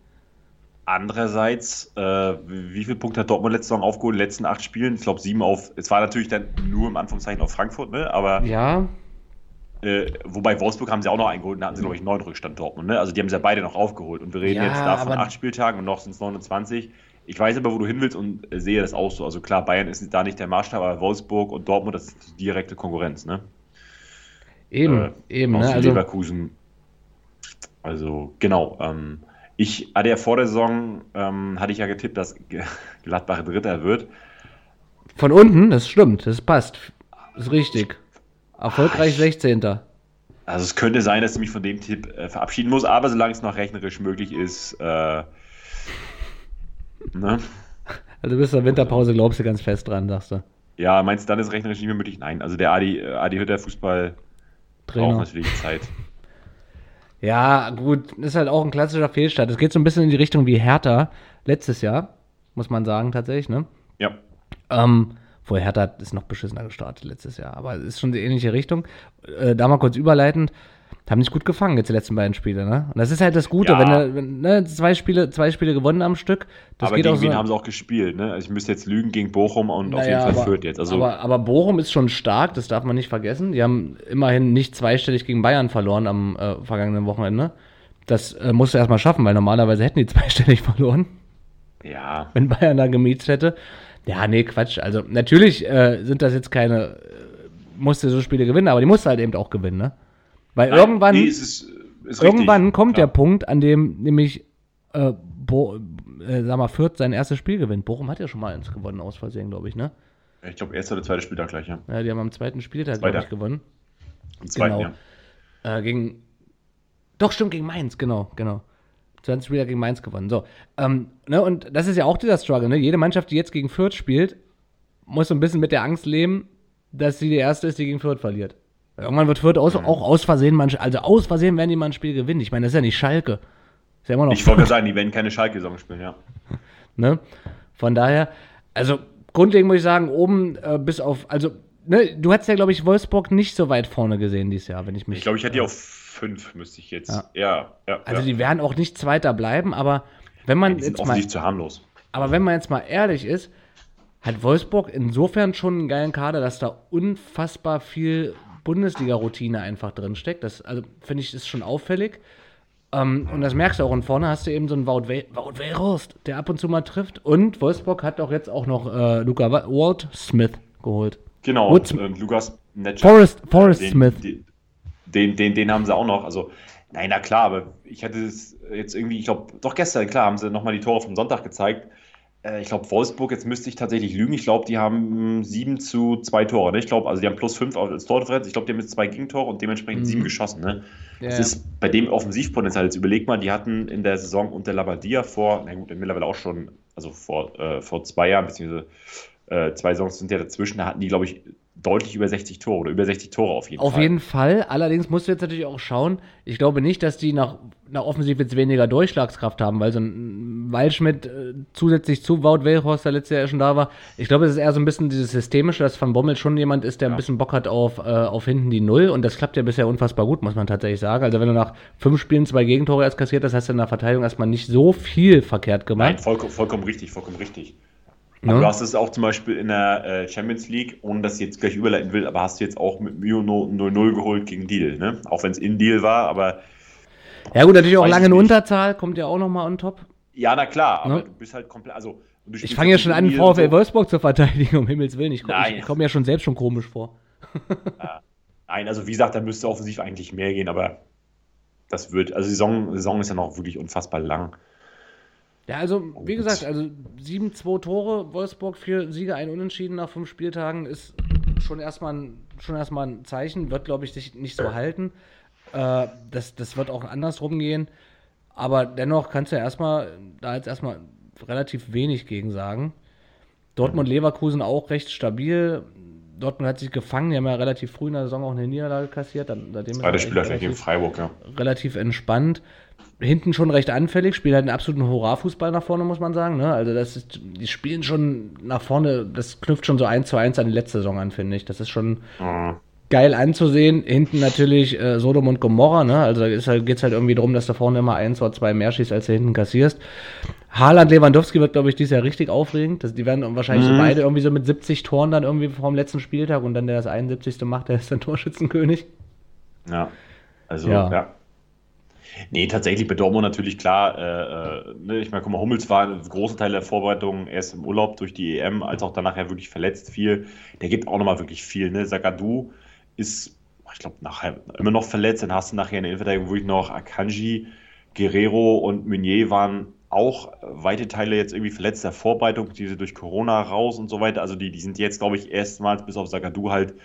Andererseits, äh, wie viele Punkte hat Dortmund letzte Saison aufgeholt in den letzten acht Spielen? Ich glaube sieben auf. Es war natürlich dann nur im Anführungszeichen auf Frankfurt, ne? Aber Ja, äh, wobei Wolfsburg haben sie auch noch eingeholt, da hatten sie, glaube ich, neun Rückstand Dortmund, ne? Also die haben sie ja beide noch aufgeholt. Und wir reden Ja, jetzt da von acht Spieltagen und noch sind es 29. Ich weiß aber, wo du hin willst und äh, sehe das auch so. Also klar, Bayern ist da nicht der Maßstab, aber Wolfsburg und Dortmund, das ist die direkte Konkurrenz, ne? Eben, Äh, eben. Ne? zu Also, Leverkusen. Also, genau. Ähm, ich hatte ja vor der Saison, ähm, hatte ich ja getippt, dass Gladbach Dritter wird. von unten, das stimmt, das passt. Ist richtig. Erfolgreich 16. Also es könnte sein, dass ich mich von dem Tipp äh, verabschieden muss, aber solange es noch rechnerisch möglich ist, äh, ne? Also bis zur Winterpause glaubst du ganz fest dran, sagst du. Ja, meinst du, dann ist rechnerisch nicht mehr möglich? Nein, also der Adi, äh, Adi Hütter Fußball braucht Trainer. natürlich Zeit. Ja, gut, ist halt auch ein klassischer Fehlstart. Es geht so ein bisschen in die Richtung wie Hertha letztes Jahr, muss man sagen, tatsächlich, ne? Ja, Ähm, vorher Hertha ist noch beschissener gestartet letztes Jahr, aber es ist schon die ähnliche Richtung. Äh, da mal kurz überleitend, haben nicht gut gefangen jetzt die letzten beiden Spiele, ne? Und das ist halt das Gute, Ja. wenn, wenn ne, zwei Spiele, zwei Spiele gewonnen am Stück, das aber geht gegen auch wen so. haben sie auch gespielt, ne? Also ich müsste jetzt lügen gegen Bochum und auf Naja, jeden Fall aber, Fürth jetzt. Also aber, aber Bochum ist schon stark, das darf man nicht vergessen. Die haben immerhin nicht zweistellig gegen Bayern verloren am äh, vergangenen Wochenende. Das äh, musst du erstmal schaffen, weil normalerweise hätten die zweistellig verloren, ja, wenn Bayern da gemietzt hätte. Ja, nee, Quatsch. Also natürlich äh, sind das jetzt keine, äh, musste so Spiele gewinnen, aber die musste halt eben auch gewinnen, ne? Weil Nein, irgendwann, nee, ist, ist irgendwann richtig, kommt klar. der Punkt, an dem nämlich äh, Bo, äh, sag mal, Fürth sein erstes Spiel gewinnt. Bochum hat ja schon mal eins gewonnen, aus Versehen, glaube ich, ne? Ich glaube, erster oder zweiter Spieltag gleich, ja. Ja, die haben am zweiten Spieltag, glaube ich, gewonnen. Im zweiten, Genau. ja. Äh, gegen. Doch, stimmt, gegen Mainz, genau, genau. 20 Spieler gegen Mainz gewonnen. So. Ähm, ne, und das ist ja auch dieser Struggle, ne? Jede Mannschaft, die jetzt gegen Fürth spielt, muss so ein bisschen mit der Angst leben, dass sie die erste ist, die gegen Fürth verliert. Irgendwann wird Fürth aus, auch aus Versehen manche, also aus Versehen werden die mal ein Spiel gewinnen. Ich meine, das ist ja nicht Schalke. Ist ja immer noch Ich wollte sagen, die werden keine Schalke-Saison spielen, ja. Ne? Von daher, also grundlegend muss ich sagen, oben äh, bis auf, also, ne, du hast ja, glaube ich, Wolfsburg nicht so weit vorne gesehen dieses Jahr, wenn ich mich. Ich glaube, ich hätte die auf fünf, müsste ich jetzt. Ja. Ja, ja. Also ja. die werden auch nicht Zweiter bleiben, aber wenn man die sind jetzt mal, zu harmlos. aber wenn man jetzt mal ehrlich ist, hat Wolfsburg insofern schon einen geilen Kader, dass da unfassbar viel Bundesliga-Routine einfach drin steckt. Das also finde ich ist schon auffällig. Ähm, und das merkst du auch. Und vorne hast du eben so einen Wout, We Wout Weghorst, der ab und zu mal trifft. Und Wolfsburg hat auch jetzt auch noch äh, Luca Wa- Walt Smith geholt. Genau, und, und Lukas Netscher. Forrest, Forrest den, Smith. Den, den, den, den haben sie auch noch. Also, nein, na klar, aber ich hatte es jetzt irgendwie, ich glaube, doch gestern, klar, haben sie nochmal die Tore vom Sonntag gezeigt. Äh, Ich glaube, Wolfsburg, jetzt müsste ich tatsächlich lügen. Ich glaube, die haben 7 zu 2 Tore. Ne? Ich glaube, also die haben plus 5 als Tordifferenz. Ich glaube, die haben jetzt zwei Gegentore und dementsprechend Mhm. sieben geschossen. Ne? Ja, Das ist bei dem Offensivpotenzial. Jetzt überleg mal, die hatten in der Saison unter Labadia vor, na gut, mittlerweile auch schon, also vor, äh, vor zwei Jahren, beziehungsweise äh, zwei Saisons sind ja dazwischen, da hatten die, glaube ich, deutlich über 60 Tore oder über 60 Tore auf jeden Auf Fall. jeden Fall. Allerdings musst du jetzt natürlich auch schauen. Ich glaube nicht, dass die nach, nach offensiv jetzt weniger Durchschlagskraft haben, weil so ein Waldschmidt äh, zusätzlich zu Wout Weghorst, der letztes Jahr schon da war. Ich glaube, es ist eher so ein bisschen dieses Systemische, dass Van Bommel schon jemand ist, der ein Ja. bisschen Bock hat auf, äh, auf hinten die Null. Und das klappt ja bisher unfassbar gut, muss man tatsächlich sagen. Also wenn du nach fünf Spielen zwei Gegentore erst kassiert hast, hast du in der Verteidigung erstmal nicht so viel verkehrt gemacht. Nein, vollkommen, vollkommen richtig, vollkommen richtig. Ne? Du hast es auch zum Beispiel in der äh, Champions League, ohne dass ich jetzt gleich überleiten will, aber hast du jetzt auch mit Mio 0-0 geholt gegen Deal, ne? Auch wenn es in Deal war, aber Ja gut, natürlich auch lange in. Unterzahl, kommt ja auch nochmal on top. ja, na klar, aber Ne? du bist halt komplett, also Ich fange ja jetzt schon an, VfL so. Wolfsburg zu verteidigen, um Himmels Willen. Ich komme komm ja schon selbst schon komisch vor. Nein, also wie gesagt, da müsste offensiv eigentlich mehr gehen, aber das wird, also die Saison, die Saison ist ja noch wirklich unfassbar lang. Ja, also wie gesagt, also 7-2 Tore, Wolfsburg, vier Siege, ein Unentschieden nach fünf Spieltagen ist schon erstmal ein, schon erstmal ein Zeichen, wird glaube ich sich nicht so halten. Äh, das, das wird auch andersrum gehen. Aber dennoch kannst du ja erstmal, da jetzt erstmal relativ wenig gegen sagen. Dortmund Leverkusen auch recht stabil. Dortmund hat sich gefangen, die haben ja relativ früh in der Saison auch eine Niederlage kassiert. Dann, seitdem echt gleich gegen Freiburg, ja. relativ entspannt. Hinten schon recht anfällig, spielen halt einen absoluten Hurra-Fußball nach vorne, muss man sagen. Ne? Also das ist, die spielen schon nach vorne, das knüpft schon so eins zu eins an die letzte Saison an, finde ich. Das ist schon, Mhm. geil anzusehen. Hinten natürlich äh, Sodom und Gomorra, ne? Also da halt, geht es halt irgendwie darum, dass du vorne immer eins oder zwei mehr schießt, als du hinten kassierst. Haaland Lewandowski wird, glaube ich, dieses Jahr richtig aufregend. Das, die werden wahrscheinlich mhm. so beide irgendwie so mit 70 Toren dann irgendwie vom letzten Spieltag und dann der das 71. macht, der ist dann Torschützenkönig. Ja, also ja. ja. Nee, tatsächlich bei Dortmund natürlich klar. Äh, äh, ne, ich meine, guck mal, Hummels war große Teil der Vorbereitung erst im Urlaub durch die EM, als auch danach ja wirklich verletzt viel. Der gibt auch nochmal wirklich viel. Ne? Sagadu ist, ich glaube, nachher immer noch verletzt. Dann hast du nachher in der Innenverteidigung wirklich noch Akanji, Guerrero und Meunier waren auch weite Teile jetzt irgendwie verletzt der Vorbereitung, diese durch Corona raus und so weiter. Also die, die sind jetzt, glaube ich, erstmals bis auf Sagadu halt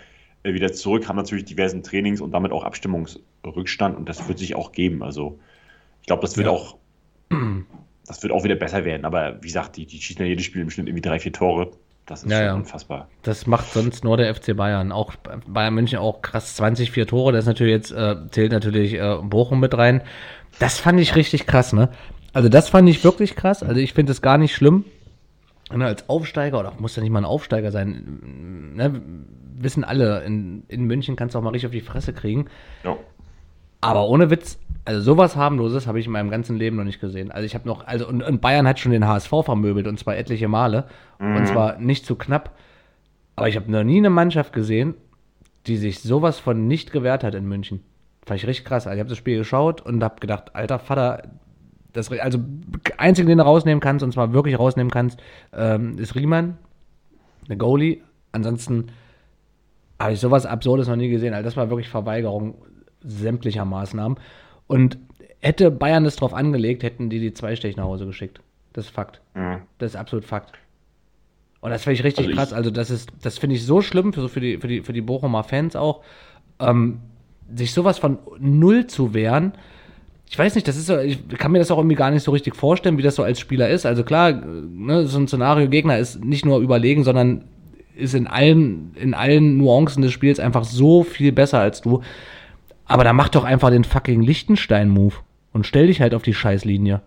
wieder zurück, haben natürlich diversen Trainings und damit auch Abstimmungsrückstand und das wird sich auch geben. Also ich glaube, das wird ja. auch das wird auch wieder besser werden. Aber wie gesagt, die, die schießen ja jedes Spiel im Schnitt irgendwie drei, vier Tore. Das ist ja, ja. unfassbar. Das macht sonst nur der FC Bayern. Auch Bayern München auch krass 20, vier Tore. Das ist natürlich jetzt, äh, zählt natürlich äh, Bochum mit rein. Das fand ich richtig krass, ne? Also das fand ich wirklich krass. Also ich finde es gar nicht schlimm. Ne, als Aufsteiger, oder muss ja nicht mal ein Aufsteiger sein, ne, wissen alle, in, in München kannst du auch mal richtig auf die Fresse kriegen. Ja. Aber ohne Witz, also sowas harmloses habe ich in meinem ganzen Leben noch nicht gesehen. Also ich habe noch, also und, und, Bayern hat schon den HSV vermöbelt und zwar etliche Male mhm. und zwar nicht zu knapp. Aber ich habe noch nie eine Mannschaft gesehen, die sich sowas von nicht gewehrt hat in München. Fand ich richtig krass. Also ich habe das Spiel geschaut und habe gedacht, alter Vater, das, also einzigen, den du rausnehmen kannst, und zwar wirklich rausnehmen kannst, ähm, ist Riemann, der Goalie. Ansonsten habe ich sowas Absurdes noch nie gesehen. Also das war wirklich Verweigerung sämtlicher Maßnahmen. Und hätte Bayern das drauf angelegt, hätten die die zwei Stech nach Hause geschickt. Das ist Fakt. Mhm. Das ist absolut Fakt. Und das finde ich richtig also krass. Also das ist, das finde ich so schlimm für, für, die, für, die, für die Bochumer Fans auch, ähm, sich sowas von null zu wehren ich weiß nicht, das ist so, ich kann mir das auch irgendwie gar nicht so richtig vorstellen, wie das so als Spieler ist. Also klar, ne, so ein Szenario-Gegner ist nicht nur überlegen, sondern ist in allen, in allen Nuancen des Spiels einfach so viel besser als du. Aber da mach doch einfach den fucking Lichtenstein-Move und stell dich halt auf die Scheißlinie.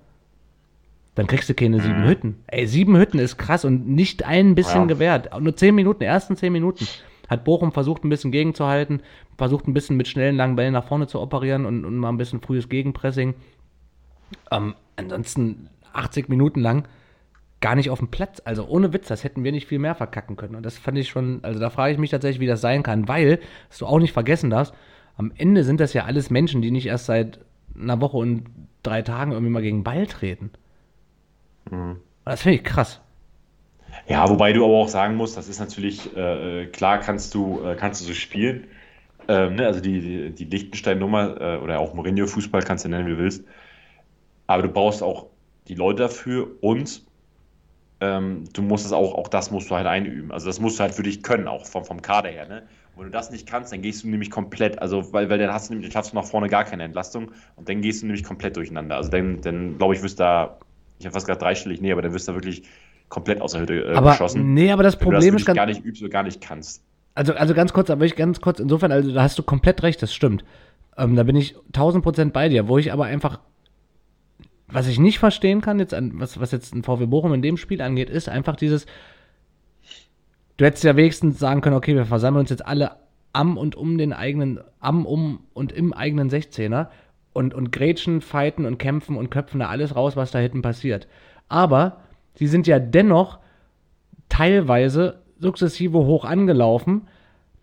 Dann kriegst du keine sieben mhm. Hütten. Ey, sieben Hütten ist krass und nicht ein bisschen ja. gewährt. Nur zehn Minuten, ersten zehn Minuten hat Bochum versucht, ein bisschen gegenzuhalten, versucht ein bisschen mit schnellen, langen Bällen nach vorne zu operieren und, und mal ein bisschen frühes Gegenpressing. Ähm, ansonsten 80 Minuten lang gar nicht auf dem Platz. Also ohne Witz, das hätten wir nicht viel mehr verkacken können. Und das fand ich schon, also da frage ich mich tatsächlich, wie das sein kann, weil, was du auch nicht vergessen darfst, am Ende sind das ja alles Menschen, die nicht erst seit einer Woche und drei Tagen irgendwie mal gegen Ball treten. Mhm. Das finde ich krass. Ja, wobei du aber auch sagen musst, das ist natürlich, äh, äh, klar kannst du, äh, kannst du so spielen. Ähm, ne? Also die, die, die Liechtenstein-Nummer äh, oder auch Mourinho-Fußball kannst du nennen, wie du willst. Aber du brauchst auch die Leute dafür und ähm, du musst es auch, auch das musst du halt einüben. Also das musst du halt für dich können, auch vom, vom Kader her. Ne? Und wenn du das nicht kannst, dann gehst du nämlich komplett, also weil, weil dann hast du nämlich, schaffst du nach vorne gar keine Entlastung und dann gehst du nämlich komplett durcheinander. Also dann, dann glaube ich, wirst da, ich habe fast gerade dreistellig, nee, aber dann wirst du wirklich komplett aus der Hütte äh, aber, geschossen. Nee, aber das Problem ist ganz, gar nicht übst oder gar nicht kannst. Also, also ganz kurz, aber ich ganz kurz, insofern, also da hast du komplett recht, das stimmt. Ähm, da bin ich 1000 Prozent bei dir, wo ich aber einfach, was ich nicht verstehen kann, jetzt an, was, was jetzt ein VW Bochum in dem Spiel angeht, ist einfach dieses, du hättest ja wenigstens sagen können, okay, wir versammeln uns jetzt alle am und um den eigenen, am, um und im eigenen 16er und, und grätschen, fighten und kämpfen und köpfen da alles raus, was da hinten passiert. Aber sie sind ja dennoch teilweise sukzessive hoch angelaufen,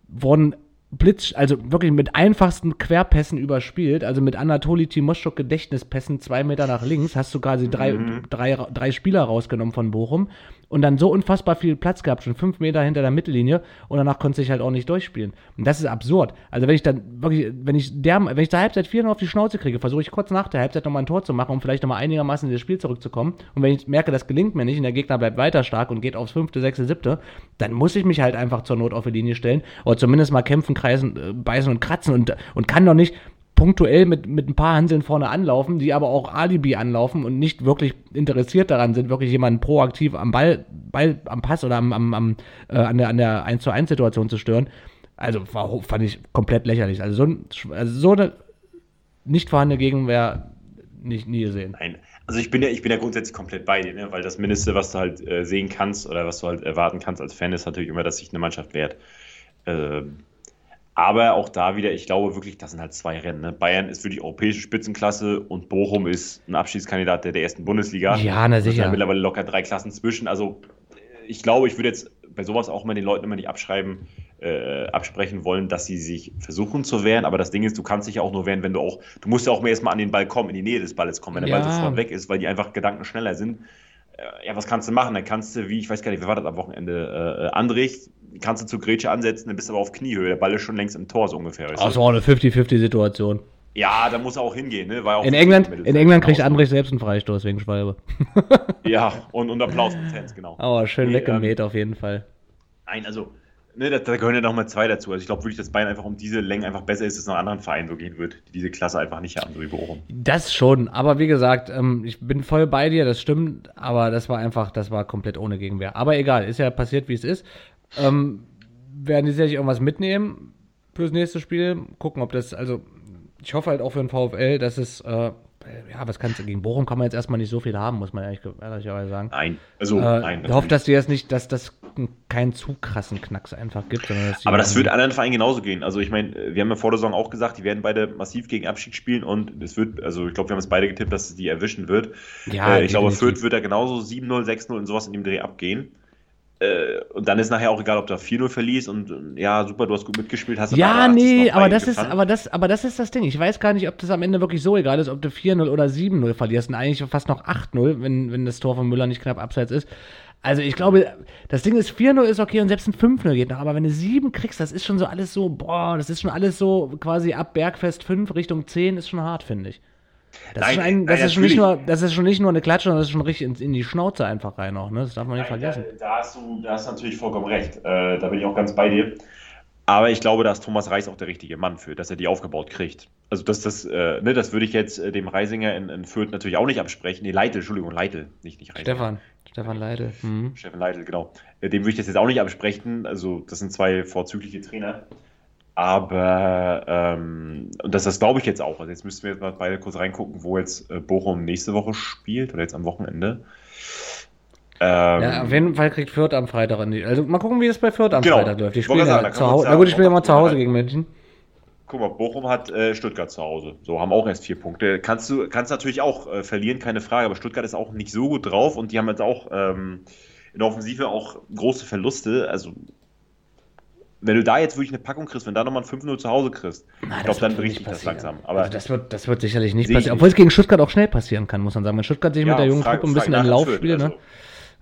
wurden Blitz, also wirklich mit einfachsten Querpässen überspielt, also mit Anatoli Timoschuk Gedächtnispässen zwei Meter nach links, hast du quasi drei, mhm. drei, drei Spieler rausgenommen von Bochum und dann so unfassbar viel Platz gehabt, schon fünf Meter hinter der Mittellinie und danach konnte ich halt auch nicht durchspielen. Und das ist absurd. Also wenn ich dann wirklich, wenn ich der, wenn ich zur Halbzeit 4 auf die Schnauze kriege, versuche ich kurz nach der Halbzeit nochmal ein Tor zu machen, um vielleicht nochmal einigermaßen in das Spiel zurückzukommen. Und wenn ich merke, das gelingt mir nicht und der Gegner bleibt weiter stark und geht aufs fünfte, sechste, siebte, dann muss ich mich halt einfach zur Not auf die Linie stellen oder zumindest mal kämpfen, kreisen, äh, beißen und kratzen und, und kann doch nicht punktuell mit, mit ein paar Hanseln vorne anlaufen, die aber auch Alibi anlaufen und nicht wirklich interessiert daran sind, wirklich jemanden proaktiv am Ball, Ball am Pass oder am, am, am äh, an der, an der 1 zu 1 Situation zu stören. Also war, fand ich komplett lächerlich. Also so, ein, also so eine nicht vorhandene Gegenwehr nicht, nie gesehen. Nein, also ich bin ja, ich bin ja grundsätzlich komplett bei dir, ne? weil das Mindeste, was du halt äh, sehen kannst oder was du halt erwarten kannst als Fan, ist natürlich immer, dass sich eine Mannschaft wehrt. Ähm, Aber auch da wieder, ich glaube wirklich, das sind halt zwei Rennen. Ne? Bayern ist wirklich europäische Spitzenklasse und Bochum ist ein Abschiedskandidat der, der ersten Bundesliga. Ja, na Da sind sicher. mittlerweile locker drei Klassen zwischen. Also ich glaube, ich würde jetzt bei sowas auch mal den Leuten immer nicht abschreiben, äh, absprechen wollen, dass sie sich versuchen zu wehren. Aber das Ding ist, du kannst dich ja auch nur wehren, wenn du auch, du musst ja auch mehr erstmal an den Ball kommen, in die Nähe des Balles kommen, wenn der Ja. Ball sofort weg ist, weil die einfach Gedanken schneller sind. Äh, ja, was kannst du machen? Dann kannst du, wie, ich weiß gar nicht, wer war das am Wochenende? Äh, Andrich, kannst du zu Grätsche ansetzen, dann bist du aber auf Kniehöhe. Der Ball ist schon längst im Tor, so ungefähr. Das war auch eine 50-50-Situation. Ja, da muss er auch hingehen. Ne? War auch In England, in England kriegt. Andrich selbst einen Freistoß wegen Schwalbe. Ja, und, und Applaus von Fans, genau. Aber schön Nee, weggemäht auf jeden Fall. Nein, also, ne, da, da gehören ja nochmal zwei dazu. Also ich glaube wirklich, dass Bayern einfach um diese Länge einfach besser ist, dass es noch anderen Vereinen so gehen wird, die diese Klasse einfach nicht haben, so wie Bochum. Das schon, aber wie gesagt, ähm, ich bin voll bei dir, das stimmt, aber das war einfach, das war komplett ohne Gegenwehr. Aber egal, ist ja passiert, wie es ist. Ähm, werden die sicherlich irgendwas mitnehmen fürs nächste Spiel? Gucken, ob das, also ich hoffe halt auch für den VfL, dass es, äh, ja, was kannst du, gegen Bochum kann man jetzt erstmal nicht so viel haben, muss man ehrlich, ehrlicherweise sagen. Nein, also, äh, nein. ich hoffe, dass die jetzt nicht, dass das keinen zu krassen Knacks einfach gibt, Aber das wird anderen Vereinen genauso gehen. Also ich meine, wir haben ja vor der Saison auch gesagt, die werden beide massiv gegen Abstieg spielen und es wird, also ich glaube, wir haben es beide getippt, dass es die erwischen wird. ja, äh, ich glaube, definitiv. Fürth wird da genauso 7-0, 6-0 und sowas in dem Dreh abgehen. Äh, und dann ist nachher auch egal, ob du 4-0 verlierst und ja, super, du hast gut mitgespielt, hast Ja, aber 80 nee, aber das ist, aber das, aber das ist das Ding. Ich weiß gar nicht, ob das am Ende wirklich so egal ist, ob du 4-0 oder 7-0 verlierst und eigentlich fast noch 8-0, wenn, wenn das Tor von Müller nicht knapp abseits ist. Also ich glaube, das Ding ist 4-0 ist okay und selbst ein 5-0 geht noch, aber wenn du 7 kriegst, das ist schon so alles so, boah, das ist schon alles so quasi ab Bergfest 5 Richtung 10 ist schon hart, finde ich. Das, Nein, ist, schon ein, das, ist schon nicht nur, das ist schon nicht nur eine Klatsche, sondern das ist schon richtig in, in die Schnauze einfach rein auch, ne? Das darf man nicht Nein, vergessen. Da, da, hast du, da hast du natürlich vollkommen recht. Äh, da bin ich auch ganz bei dir. Aber ich glaube, dass Thomas Reis auch der richtige Mann für, dass er die aufgebaut kriegt. Also das, das, äh, ne, das würde ich jetzt äh, dem Reisinger in, in Fürth natürlich auch nicht absprechen. Nee, Leitl, Entschuldigung, Leitl, nicht, nicht Reisinger. Stefan, Stefan Leidl. Mhm. Steffen Leitl, genau. Äh, Dem würde ich das jetzt auch nicht absprechen. Also, das sind zwei vorzügliche Trainer. Aber, ähm, und das, das glaube ich jetzt auch. Also, jetzt müssten wir jetzt mal beide kurz reingucken, wo jetzt äh, Bochum nächste Woche spielt oder jetzt am Wochenende. Ähm, Ja, auf jeden Fall kriegt Fürth am Freitag in die. Also mal gucken, wie es bei Fürth am Genau. Freitag läuft. Die Ich spielen sagen, ja zu Hause. Na gut, die spielen ob- immer zu Hause gegen München. Guck mal, Bochum hat äh, Stuttgart zu Hause. So, haben auch erst vier Punkte. Kannst du kannst natürlich auch äh, verlieren, keine Frage, aber Stuttgart ist auch nicht so gut drauf und die haben jetzt auch ähm, in der Offensive auch große Verluste. Also, wenn du da jetzt wirklich eine Packung kriegst, wenn da nochmal ein 5-0 zu Hause kriegst, Na, ich glaube, dann bricht das langsam. Aber also das wird, das wird sicherlich nicht passieren. Obwohl es gegen Stuttgart auch schnell passieren kann, muss man sagen. Wenn Stuttgart sich mit der jungen Truppe ein bisschen in den Lauf spielt, ne? also.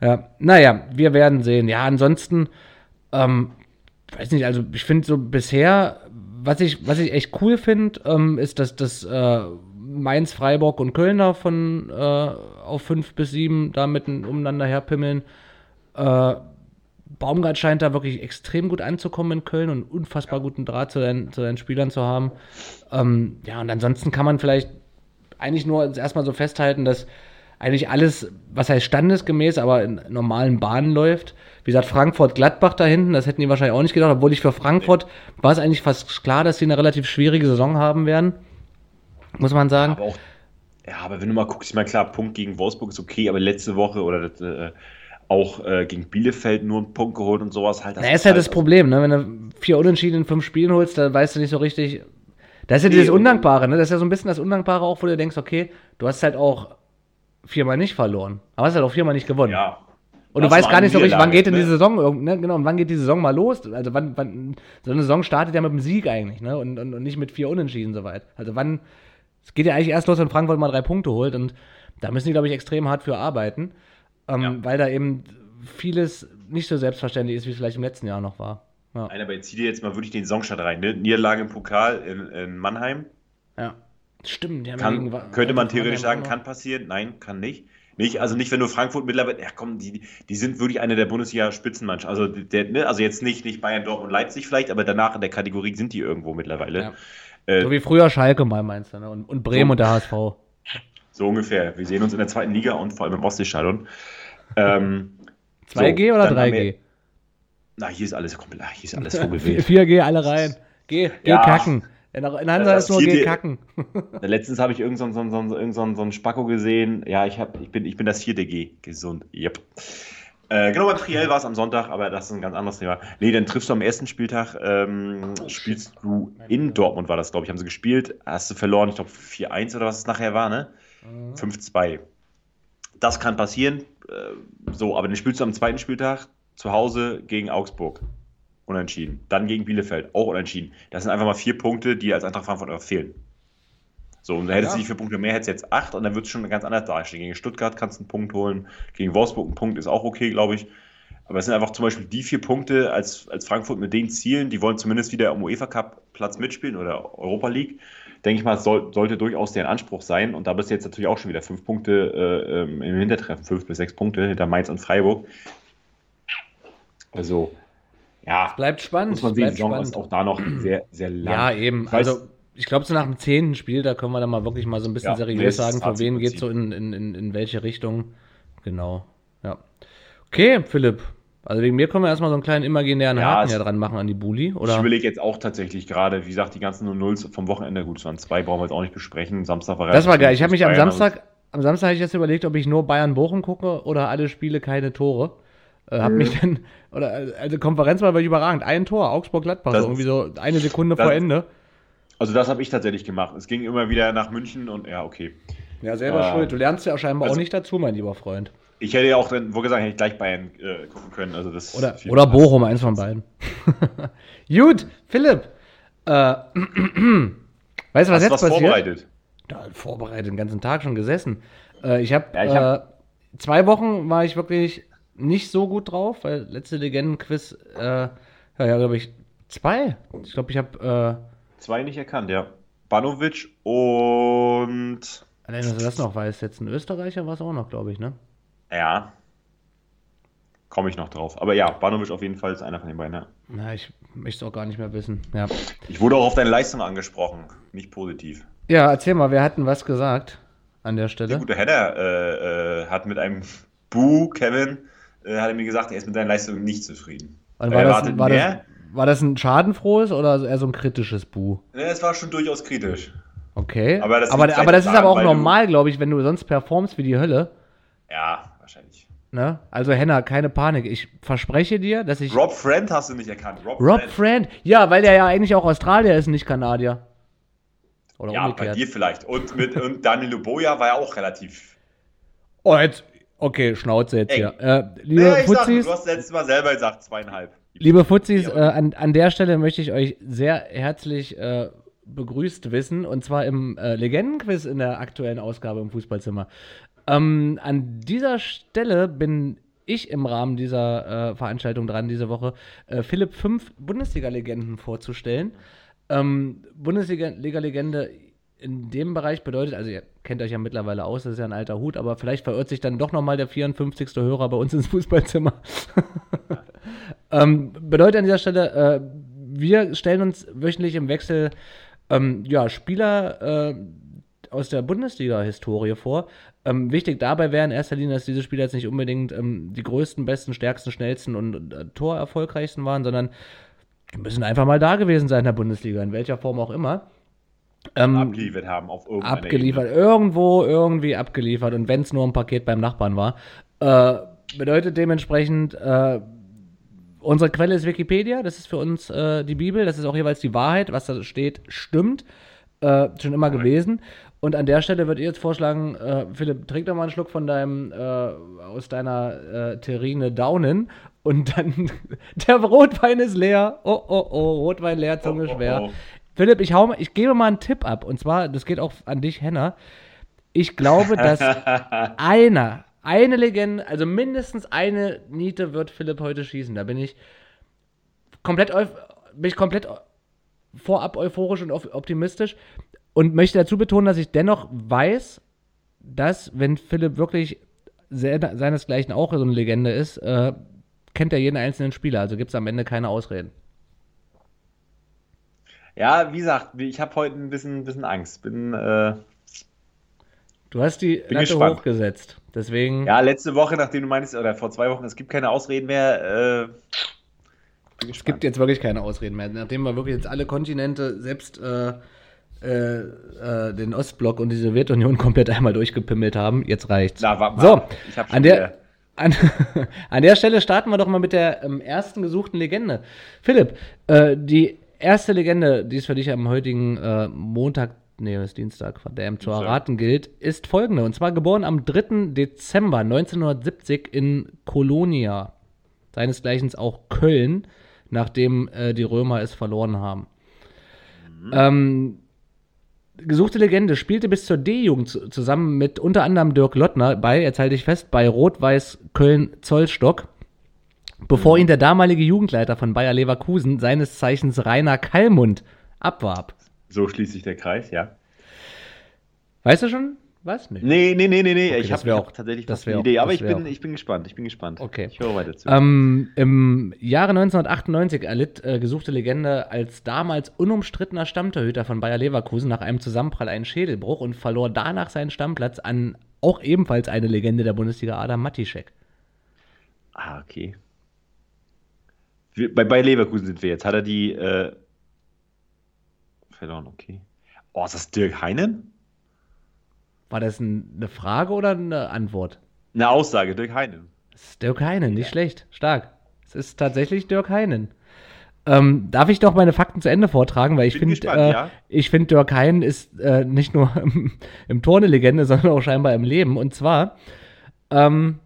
Ja, naja, wir werden sehen. Ja, ansonsten, ähm, weiß nicht, also ich finde so bisher, was ich, was ich echt cool finde, ähm, ist, dass das äh, Mainz, Freiburg und Köln da von äh, auf 5 bis 7 da mitten umeinander herpimmeln. Äh, Baumgart scheint da wirklich extrem gut anzukommen in Köln und unfassbar guten Draht zu seinen, zu seinen Spielern zu haben. Ähm, ja, und ansonsten kann man vielleicht eigentlich nur erstmal so festhalten, dass eigentlich alles, was heißt standesgemäß, aber in normalen Bahnen läuft. Wie gesagt, Frankfurt-Gladbach da hinten, das hätten die wahrscheinlich auch nicht gedacht, obwohl ich für Frankfurt war es eigentlich fast klar, dass sie eine relativ schwierige Saison haben werden. Muss man sagen. Aber auch, ja, aber wenn du mal guckst, ich meine, klar, Punkt gegen Wolfsburg ist okay, aber letzte Woche oder das, äh, auch äh, gegen Bielefeld nur einen Punkt geholt und sowas halt. Na, ist ja das halt- Problem, ne? Wenn du vier Unentschieden in fünf Spielen holst, dann weißt du nicht so richtig. Das ist ja Nee, dieses und- Undankbare, ne? Das ist ja so ein bisschen das Undankbare auch, wo du denkst, okay, du hast halt auch viermal nicht verloren. Aber hast halt auch viermal nicht gewonnen. Ja. und du Das weißt war gar nicht so richtig, wann geht denn ne? die Saison, ne? genau, und wann geht die Saison mal los? Also wann, wann, so eine Saison startet ja mit dem Sieg eigentlich, ne? Und, und, und nicht mit vier Unentschieden soweit. Also wann, es geht ja eigentlich erst los, wenn Frankfurt mal drei Punkte holt und da müssen die, glaube ich, extrem hart für arbeiten, ähm, Ja. weil da eben vieles nicht so selbstverständlich ist, wie es vielleicht im letzten Jahr noch war. Ja. Nein, aber jetzt zieh dir jetzt mal wirklich den Saisonstart rein. Ne? Niederlage im Pokal in, in Mannheim. Ja. Stimmt, die haben Kann, gegen könnte man theoretisch sagen, kann passieren. Nein, kann nicht. Nicht, also nicht, wenn du Frankfurt mittlerweile, ja komm, die, die sind wirklich eine der Bundesliga-Spitzenmannschaften. Also, der, ne, also jetzt nicht, nicht Bayern, Dortmund, Leipzig vielleicht, aber danach in der Kategorie sind die irgendwo mittlerweile. Ja. Äh, So wie früher Schalke mal meinst du, ne? Und, und Bremen So. und der HSV. so ungefähr. Wir sehen uns in der zweiten Liga und vor allem im Ostseestadion. Ähm, 2G so, oder dann haben 3G? wir- Na, hier ist alles komplett, hier ist alles vogelwild. 4G alle rein. Geh, geh Ja. kacken. In, Hansa Das ist nur geh 4G kacken. Letztens habe ich irgendeinen so, so, so, irgend so, so einen Spacko gesehen. Ja, ich, hab, ich, bin, ich bin das vierte G. Gesund. Yep. Äh, genau, beim Triell war es am Sonntag, aber das ist ein ganz anderes Thema. Nee, dann triffst du am ersten Spieltag, ähm, spielst du in Dortmund, war das, glaube ich, haben sie gespielt. Hast du verloren, ich glaube 4-1 oder was es nachher war, ne? 5-2. Das kann passieren. Äh, so, aber dann spielst du am zweiten Spieltag zu Hause gegen Augsburg. Unentschieden. Dann gegen Bielefeld, auch unentschieden. Das sind einfach mal vier Punkte, die als Eintracht Frankfurt fehlen. So, und da hättest Ja. du die vier Punkte mehr, hättest jetzt acht und dann wird es schon ganz anders dastehen. Gegen Stuttgart kannst du einen Punkt holen, gegen Wolfsburg einen Punkt ist auch okay, glaube ich. Aber es sind einfach zum Beispiel die vier Punkte als, als Frankfurt mit den Zielen, die wollen zumindest wieder im UEFA Cup Platz mitspielen oder Europa League. Denke ich mal, soll, sollte durchaus deren Anspruch sein. Und da bist du jetzt natürlich auch schon wieder fünf Punkte äh, im Hintertreffen, fünf bis sechs Punkte hinter Mainz und Freiburg. Also, ja, Bleibt spannend. muss man sehen, die Saison spannend. ist auch da noch sehr, sehr lang. Ja, eben. Ich weiß- also, ich glaube, so nach dem zehnten Spiel, da können wir dann mal wirklich mal so ein bisschen Ja, seriös sagen, für Fazit wen geht ziehen. so in, in, in, in welche Richtung. Genau. Ja. Okay, Philipp. Also wegen mir können wir erstmal so einen kleinen imaginären Ja, Haken ja dran machen an die Bulli, Ich oder? überlege jetzt auch tatsächlich gerade, wie gesagt, die ganzen 0-0s vom Wochenende, gut, es waren zwei, brauchen wir jetzt auch nicht besprechen. Samstag war Das war geil. Ich habe mich am Bayern, Samstag, am Samstag habe ich jetzt überlegt, ob ich nur Bayern-Bochum gucke oder alle Spiele keine Tore. Äh, hab Mhm. mich dann, oder also Konferenz war wirklich überragend. Ein Tor, Augsburg-Gladbach, so irgendwie so eine Sekunde das- vor Ende. Also das habe ich tatsächlich gemacht. Es ging immer wieder nach München und ja, okay. Ja, selber Ah. schuld. Du lernst ja scheinbar auch Also- nicht dazu, mein lieber Freund. Ich hätte ja auch dann, wo gesagt, hätte ich gleich Bayern äh, gucken können. Also das Oder, oder. Bochum, eins von beiden. Gut, Philipp. Äh, weißt du, was Hast jetzt was passiert? vorbereitet? Ja, vorbereitet, den ganzen Tag schon gesessen. Äh, ich habe Ja, hab- äh, zwei Wochen war ich wirklich nicht so gut drauf, weil letzte Legenden-Quiz, äh, ja, ja glaube ich, zwei. Ich glaube, ich habe, Zwei nicht erkannt, ja. Banovic und äh, allein, dass du das noch weißt, jetzt ein Österreicher war es auch noch, glaube ich, ne? Ja. Komme ich noch drauf. Aber ja, Banovic auf jeden Fall ist einer von den beiden. Ja. Na, ich möchte es auch gar nicht mehr wissen. Ja. Ich wurde auch auf deine Leistung angesprochen, nicht positiv. ja, erzähl mal, wer hat denn was gesagt an der Der Stelle? gute Henner äh, äh, hat mit einem Bu, Kevin, äh, hat er mir gesagt, er ist mit deinen Leistungen nicht zufrieden. Und war, das, war, das, war das ein schadenfrohes oder eher so ein kritisches Bu? Ne, Es war schon durchaus kritisch. Okay. Aber das aber, aber das ist aber auch normal, glaube ich, wenn du sonst performst wie die Hölle. Ja. Ne? Also Henna, keine Panik. Ich verspreche dir, dass ich. Rob Friend hast du nicht erkannt. Rob, Rob Friend. Friend. Ja, weil der ja eigentlich auch Australier ist, nicht Kanadier. Oder Ja, bei umgekehrt. dir vielleicht. Und, mit, und Danilo Boja war ja auch relativ. Oh, jetzt. Okay, Schnauze jetzt Eng. hier. Äh, liebe Ja, ich sag, du hast letztes Mal selber gesagt, zweieinhalb. liebe Fuzis, Ja, äh, an, an der Stelle möchte ich euch sehr herzlich äh, begrüßt wissen. Und zwar im äh, Legendenquiz in der aktuellen Ausgabe im Fußballzimmer. Ähm, an dieser Stelle bin ich im Rahmen dieser äh, Veranstaltung dran, diese Woche, äh, Philipp fünf Bundesliga-Legenden vorzustellen. Ähm, Bundesliga-Legende in dem Bereich bedeutet, also ihr kennt euch ja mittlerweile aus, das ist ja ein alter Hut, aber vielleicht verirrt sich dann doch nochmal der 54. Hörer bei uns ins Fußballzimmer. ähm, bedeutet an dieser Stelle, äh, wir stellen uns wöchentlich im Wechsel ähm, ja, Spieler äh, aus der Bundesliga-Historie vor. Ähm, wichtig dabei wäre in erster Linie, dass diese Spieler jetzt nicht unbedingt ähm, die größten, besten, stärksten, schnellsten und äh, torerfolgreichsten waren, sondern die müssen einfach mal da gewesen sein in der Bundesliga, in welcher Form auch immer. Ähm, Abgeliefert haben auf irgendeiner abgeliefert, Ebene. irgendwo, irgendwie abgeliefert und wenn es nur ein Paket beim Nachbarn war. Äh, bedeutet dementsprechend, äh, unsere Quelle ist Wikipedia, das ist für uns äh, die Bibel, das ist auch jeweils die Wahrheit, was da steht, stimmt. Äh, schon immer gewesen. Und an der Stelle würde ich jetzt vorschlagen, äh, Philipp, trink doch mal einen Schluck von deinem, äh, aus deiner äh, Terrine Daunen und dann, der Rotwein ist leer. Oh, oh, oh, Rotwein leer, Zunge Oh, oh, schwer. oh. Philipp, ich, hau, ich gebe mal einen Tipp ab. Und zwar, das geht auch an dich, Henna. Ich glaube, dass einer, eine Legende, also mindestens eine Niete wird Philipp heute schießen. Da bin ich komplett, bin ich komplett vorab euphorisch und op- optimistisch und möchte dazu betonen, dass ich dennoch weiß, dass, wenn Philipp wirklich se- seinesgleichen auch so eine Legende ist, äh, kennt er jeden einzelnen Spieler. Also gibt es am Ende keine Ausreden. Ja, wie gesagt, ich habe heute ein bisschen, bisschen Angst. Bin, äh, Du hast die Bin Latte gespannt. hochgesetzt. Deswegen. ja, letzte Woche, nachdem du meinst, oder vor zwei Wochen, es gibt keine Ausreden mehr. Äh, Es gibt jetzt wirklich keine Ausreden mehr. Nachdem wir wirklich jetzt alle Kontinente, selbst äh, äh, äh, den Ostblock und die Sowjetunion komplett einmal durchgepimmelt haben, jetzt reicht's. Na, wa- wa- so, an der, an, an der Stelle starten wir doch mal mit der ähm, ersten gesuchten Legende. Philipp, äh, die erste Legende, die es für dich am heutigen äh, Montag, nee, es ist Dienstag, verdammt, zu erraten gilt, ist folgende. Und zwar geboren am 3. Dezember 1970 in Kolonia, seinesgleichen auch Köln, nachdem äh, die Römer es verloren haben. Ähm, gesuchte Legende spielte bis zur D-Jugend zu- zusammen mit unter anderem Dirk Lottner bei, jetzt halte ich fest, bei Rot-Weiß Köln-Zollstock, bevor ihn der damalige Jugendleiter von Bayer Leverkusen, seines Zeichens Rainer Kallmund, abwarb. So schließt sich der Kreis, ja. Weißt du schon? Was? Nee. Nee, nee, nee, nee. Okay, ich habe auch- tatsächlich das eine Idee, aber ich bin, auch- ich bin gespannt, ich bin gespannt. Okay. Ich höre weiter zu. Ähm, Im Jahre 1998 erlitt äh, gesuchte Legende als damals unumstrittener Stammtorhüter von Bayer Leverkusen nach einem Zusammenprall einen Schädelbruch und verlor danach seinen Stammplatz an auch ebenfalls eine Legende der Bundesliga, Adam Matischek. ah, okay. Wir, bei, bei Leverkusen sind wir jetzt. Hat er die äh, verloren, okay. Oh, ist das Dirk Heinen? War das ein, eine Frage oder eine Antwort? Eine Aussage, Dirk Heinen. Das ist Dirk Heinen, nicht schlecht, stark. Es ist tatsächlich Dirk Heinen. Ähm, darf ich doch meine Fakten zu Ende vortragen, weil ich finde, äh, ja. ich finde, Dirk Heinen ist äh, nicht nur im, im Tor eine Legende, sondern auch scheinbar im Leben. Und zwar, ähm,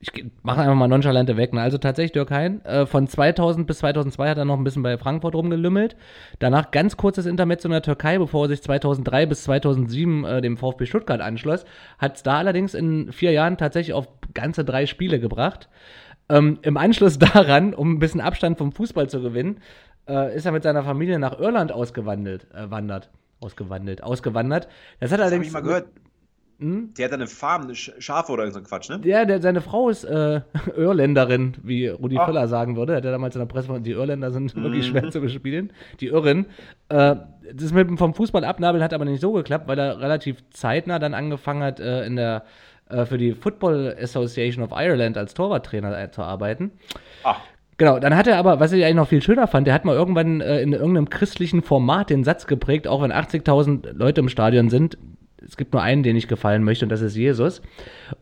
ich mache einfach mal nonchalante weg. Ne? Also tatsächlich Dirk Hein. Äh, von 2000 bis 2002 hat er noch ein bisschen bei Frankfurt rumgelümmelt. Danach ganz kurzes Intermezzo in der Türkei, bevor er sich 2003 bis 2007 äh, dem VfB Stuttgart anschloss. Hat es da allerdings in vier Jahren tatsächlich auf ganze drei Spiele gebracht. Ähm, Im Anschluss daran, um ein bisschen Abstand vom Fußball zu gewinnen, äh, ist er mit seiner Familie nach Irland ausgewandelt, äh, wandert. Ausgewandelt, ausgewandert. Das hat Das allerdings. ich mal gehört. Hm? Der hat eine Farm, eine Sch- Schafe oder so ein Quatsch, ne? Ja, der, seine Frau ist äh, Irländerin, wie Rudi Ach. Völler sagen würde. Hat er damals in der Presse die Irländer sind wirklich Mhm. schwer zu bespielen. Die Irren. Äh, das mit dem vom Fußball abnabeln hat aber nicht so geklappt, weil er relativ zeitnah dann angefangen hat, äh, in der äh, für die Football Association of Ireland als Torwarttrainer äh, zu arbeiten. Ah, Genau, dann hat er aber, was ich eigentlich noch viel schöner fand, der hat mal irgendwann äh, in irgendeinem christlichen Format den Satz geprägt, auch wenn 80.000 Leute im Stadion sind, es gibt nur einen, den ich gefallen möchte, und das ist Jesus.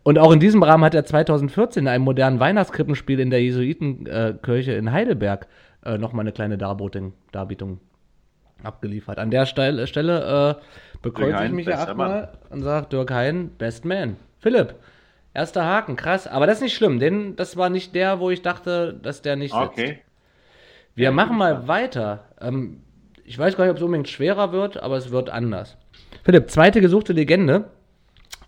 Und auch in diesem Rahmen hat er 2014 in einem modernen Weihnachtskrippenspiel in der Jesuitenkirche in Heidelberg äh, nochmal eine kleine Darbietung, Darbietung abgeliefert. An der Stelle, Stelle äh, bekreuze ich mich ja achtmal und sage, Dirk Hein, Best Man. Philipp, erster Haken, krass. Aber das ist nicht schlimm, denn das war nicht der, wo ich dachte, dass der nicht sitzt. okay. Wir machen mal weiter. Ähm, ich weiß gar nicht, ob es unbedingt schwerer wird, aber es wird anders. Philipp, zweite gesuchte Legende.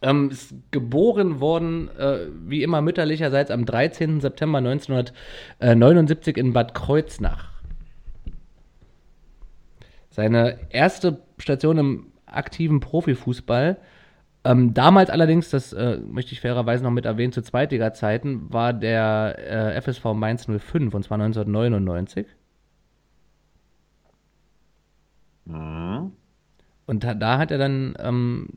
Ähm, ist geboren worden, äh, wie immer mütterlicherseits, am 13. September 1979 in Bad Kreuznach. Seine erste Station im aktiven Profifußball, ähm, damals allerdings, das äh, möchte ich fairerweise noch mit erwähnen, zu Zweitliga-Zeiten, war der äh, FSV Mainz 05, und zwar 1999. Mhm. Und da, da hat er dann, ähm,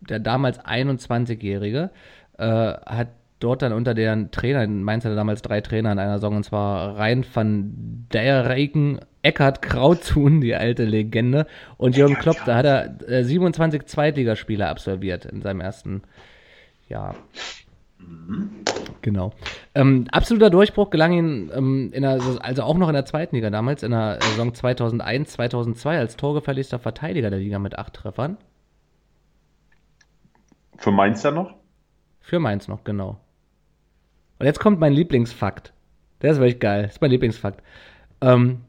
der damals 21-Jährige, äh, hat dort dann unter den Trainern, Mainz hatte damals drei Trainer in einer Saison, und zwar Rein van der Reken, Eckhard Krauthuhn, die alte Legende, und Jürgen Klopp, da hat er äh, 27 Zweitligaspiele absolviert in seinem ersten Jahr. Genau. Ähm, absoluter Durchbruch gelang ihm ähm, der, also auch noch in der zweiten Liga damals, in der Saison 2001, 2002 als torgefährlichster Verteidiger der Liga mit acht Treffern. Für Mainz dann noch? Für Mainz noch, genau. Und jetzt kommt mein Lieblingsfakt. Der ist wirklich geil. Das ist mein Lieblingsfakt. Ähm,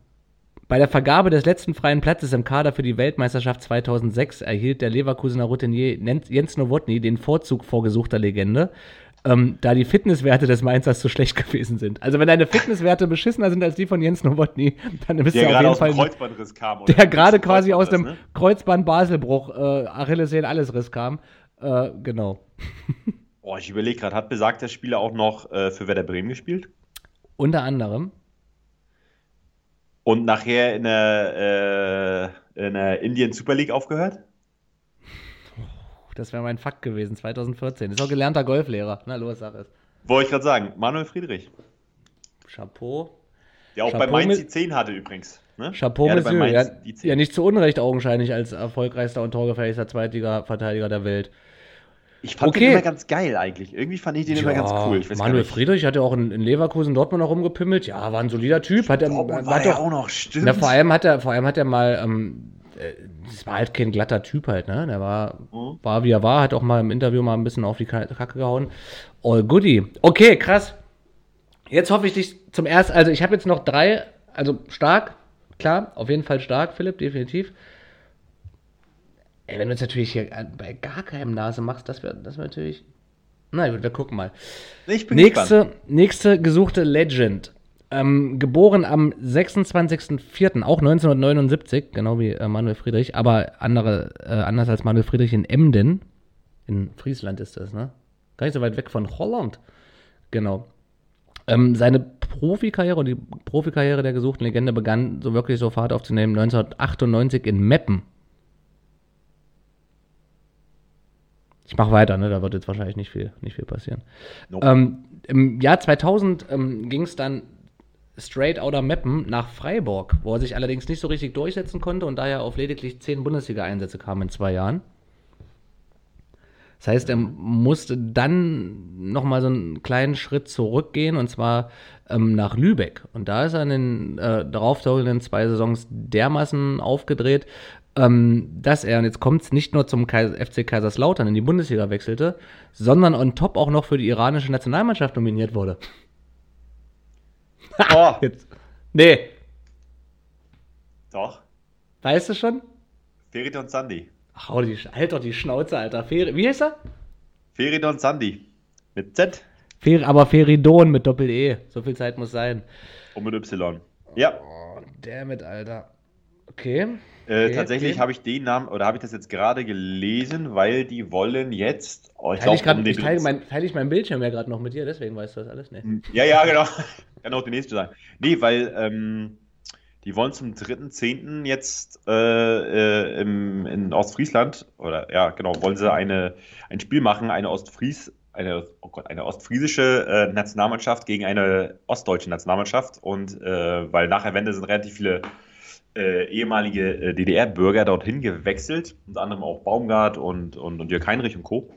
bei der Vergabe des letzten freien Platzes im Kader für die Weltmeisterschaft 2006 erhielt der Leverkusener Routinier Jens Nowotny den Vorzug vor gesuchter Legende, ähm, da die Fitnesswerte des Mainzers zu schlecht gewesen sind. Also wenn deine Fitnesswerte beschissener sind als die von Jens Nowotny, dann bist Der du auf gerade jeden aus dem Fall Kreuzbandriss kam. oder? der gerade quasi aus dem ne? Kreuzband Baselbruch, äh, Achillessehnen, alles Riss kam. Äh, genau. Oh, ich überlege gerade, hat besagter Spieler auch noch äh, für Werder Bremen gespielt? Unter anderem. Und nachher in der, äh, in der Indian Super League aufgehört? Das wäre mein Fakt gewesen, 2014. Ist auch gelernter Golflehrer. Na los, sag es. Wollte ich gerade sagen, Manuel Friedrich. Chapeau. Der auch Chapeau bei Mainz die 10 hatte übrigens. Ne? Chapeau, bei Monsieur. Ja, Mainz die 10. ja, nicht zu Unrecht augenscheinlich als erfolgreichster und torgefährlichster Zweitliga-Verteidiger der Welt. Ich fand Okay. den immer ganz geil eigentlich. Irgendwie fand ich den immer ganz cool. Manuel. Friedrich hat ja auch in, in Leverkusen Dortmund noch rumgepimmelt. Ja, war ein solider Typ. Hat er, Dortmund war war ja doch, auch noch, stimmt. na, vor allem hat er, vor allem hat er mal, ähm, äh, das war halt kein glatter Typ halt, ne? Der war, Mhm. war wie er war, hat auch mal im Interview mal ein bisschen auf die Ka- Kacke gehauen. All goodie. Okay, krass. Jetzt hoffe ich dich zum ersten, also ich habe jetzt noch drei, also stark, klar, auf jeden Fall stark, Philipp, definitiv. Ey, wenn du jetzt natürlich hier bei gar keinem Nase machst, das wäre das wär natürlich. Na gut, wir gucken mal. ich bin gespannt. Nächste, nächste gesuchte Legend. Ähm, geboren am 26.04., auch 1979, genau wie äh, Manuel Friedrich, aber andere, äh, anders als Manuel Friedrich in Emden. In Friesland ist das, ne? Gar nicht so weit weg von Holland. Genau. Ähm, seine Profikarriere und die Profikarriere der gesuchten Legende begann so wirklich so Fahrt aufzunehmen 1998 in Meppen. Ich mache weiter, ne? Da wird jetzt wahrscheinlich nicht viel, nicht viel passieren. Nope. Ähm, Im Jahr 2000 ähm, ging es dann straight outer Meppen nach Freiburg, wo er sich allerdings nicht so richtig durchsetzen konnte und daher auf lediglich zehn Bundesliga-Einsätze kam in zwei Jahren. Das heißt, er musste dann nochmal so einen kleinen Schritt zurückgehen und zwar ähm, nach Lübeck. Und da ist er in den äh, darauffolgenden zwei Saisons dermaßen aufgedreht, ähm, dass er, und jetzt kommt es nicht nur zum Kais FC Kaiserslautern in die Bundesliga wechselte, sondern on top auch noch für die iranische Nationalmannschaft nominiert wurde. Oh, Jetzt. Nee, doch. weißt du schon? Feridon Sandi. Ach, hau die, halt doch die Schnauze, Alter. Fer Wie heißt er? Feridon Sandi. Mit Z Fer aber Feridon mit Doppel-E. So viel Zeit muss sein. und mit Y. Ja, Oh, damit, Alter. Okay. Äh, Okay, tatsächlich okay. habe ich den Namen, oder habe ich das jetzt gerade gelesen, weil die wollen jetzt, oh, ich Teile ich, glaube, grad, um ich teile, mein, teile ich mein Bildschirm ja gerade noch mit dir, deswegen weißt du das alles nicht. Ja, ja, genau. Kann auch die nächste sein. Nee, weil ähm, die wollen zum 3.10. jetzt äh, äh, im, in Ostfriesland, oder ja, genau, wollen sie eine, ein Spiel machen, eine Ostfries, eine, oh Gott, eine ostfriesische äh, Nationalmannschaft gegen eine ostdeutsche Nationalmannschaft. Und äh, weil nach der Wende sind relativ viele äh, ehemalige äh, DDR-Bürger dorthin gewechselt, unter anderem auch Baumgart und, und, und Jörg Heinrich und Co.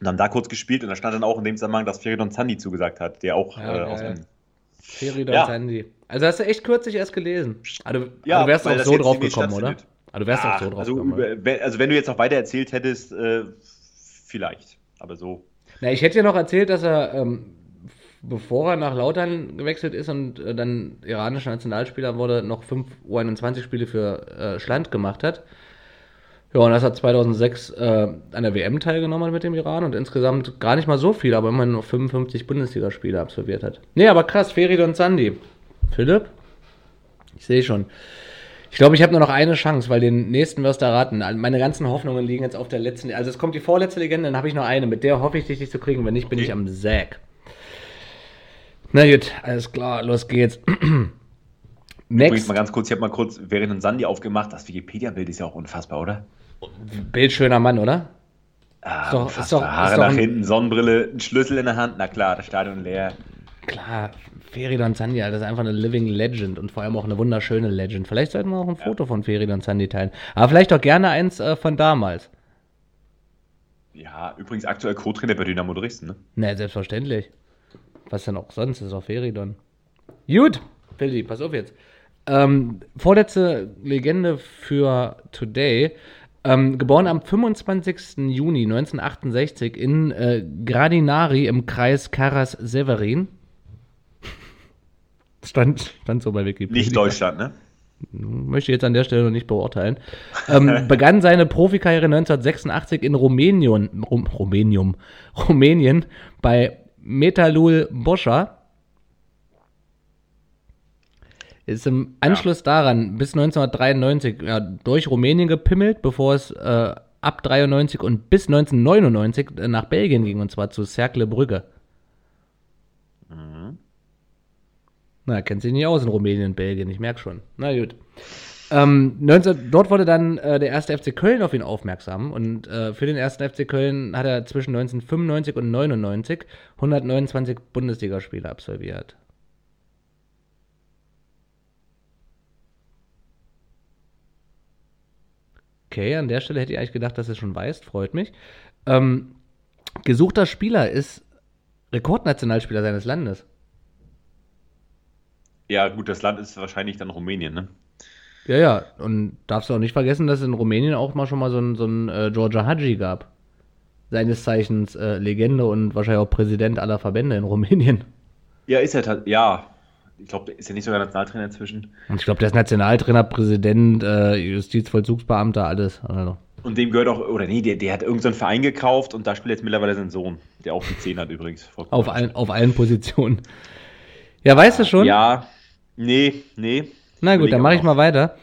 Und haben da kurz gespielt und da stand dann auch in dem Zusammenhang, dass Feridon Zandi zugesagt hat, der auch Ja, äh, aus dem Feridon Ja. Sandy. Also hast du echt kürzlich erst gelesen. Du, Ja, du wärst auch so drauf gekommen, oder? stattfindet. Ah, du wärst auch so drauf also, gekommen. über- also wenn du jetzt noch weiter erzählt hättest, äh, vielleicht. Aber so. Na, ich hätte ja noch erzählt, dass er, ähm, bevor er nach Lautern gewechselt ist und äh, dann iranischer Nationalspieler wurde, noch fünf U21-Spiele für äh, Schland gemacht hat. Ja, und das hat 2006 äh, an der WM teilgenommen mit dem Iran und insgesamt gar nicht mal so viel, aber immerhin noch 55 Bundesligaspiele absolviert hat. Nee, aber krass, Feridon Sandi. Philipp? Ich sehe schon. Ich glaube, ich habe nur noch eine Chance, weil den nächsten wirst du erraten. Meine ganzen Hoffnungen liegen jetzt auf der letzten. Also es kommt die vorletzte Legende, dann habe ich noch eine. Mit der hoffe ich, dich zu kriegen. Wenn nicht, bin Okay. ich am Sack. Na gut, alles klar, los geht's. Übrigens Next. mal ganz kurz, ich habe mal kurz während dem Sandi aufgemacht. Das Wikipedia-Bild ist ja auch unfassbar, oder? Bildschöner Mann, oder? Ah, Ist doch- unfassbar. ist doch- Haare ist doch nach ein- hinten, Sonnenbrille, ein Schlüssel in der Hand. Na klar, das Stadion leer. Klar, Feridon Sandi, das ist einfach eine Living Legend und vor allem auch eine wunderschöne Legend. Vielleicht sollten wir auch ein Foto von Feridon Sandi teilen. Aber vielleicht auch gerne eins äh, von damals. Ja, übrigens aktuell Co-Trainer bei Dynamo Dresden, ne? Na, selbstverständlich. Was denn auch sonst? Das ist auch Feridon. Gut, Billy, pass auf jetzt. Ähm, vorletzte Legende für Today. Ähm, geboren am 25. Juni 1968 in äh, Gradinari im Kreis Karas-Severin. Stand, stand so bei Wikipedia. Nicht Deutschland, ne? Möchte ich jetzt an der Stelle noch nicht beurteilen. Ähm, begann seine Profikarriere 1986 in Rumänien, Rum, Rumänium, Rumänien bei Metalul Boscha. Ist im Anschluss daran bis 1993 ja, durch Rumänien gepimmelt, bevor es äh, ab 93 und bis 1999 nach Belgien ging, und zwar zu Cercle Brügge. Na, kennt sich nicht aus in Rumänien und Belgien, ich merke schon. Na gut. Ähm, 19, dort wurde dann äh, der erste FC Köln auf ihn aufmerksam und äh, für den ersten FC Köln hat er zwischen 1995 und 99 129 Bundesligaspiele absolviert. Okay, an der Stelle hätte ich eigentlich gedacht, dass du es schon weißt, freut mich. Ähm, gesuchter Spieler ist Rekordnationalspieler seines Landes. Ja, gut, das Land ist wahrscheinlich dann Rumänien, ne? Ja, ja. Und darfst du auch nicht vergessen, dass es in Rumänien auch mal schon mal so ein, so ein äh, Georgia Hadji gab. Seines Zeichens äh, Legende und wahrscheinlich auch Präsident aller Verbände in Rumänien. Ja, ist er halt, ja. Ich glaube, ist er nicht sogar Nationaltrainer inzwischen? Und ich glaube, der ist Nationaltrainer, Präsident, äh, Justizvollzugsbeamter, alles. Also. Und dem gehört auch, oder nee, der, der hat irgendeinen so Verein gekauft und da spielt jetzt mittlerweile sein Sohn, der auch die 10 hat übrigens. Auf allen, auf allen Positionen. Ja, weißt du schon? Ja, nee, nee. Na gut, dann mache ich mal weiter.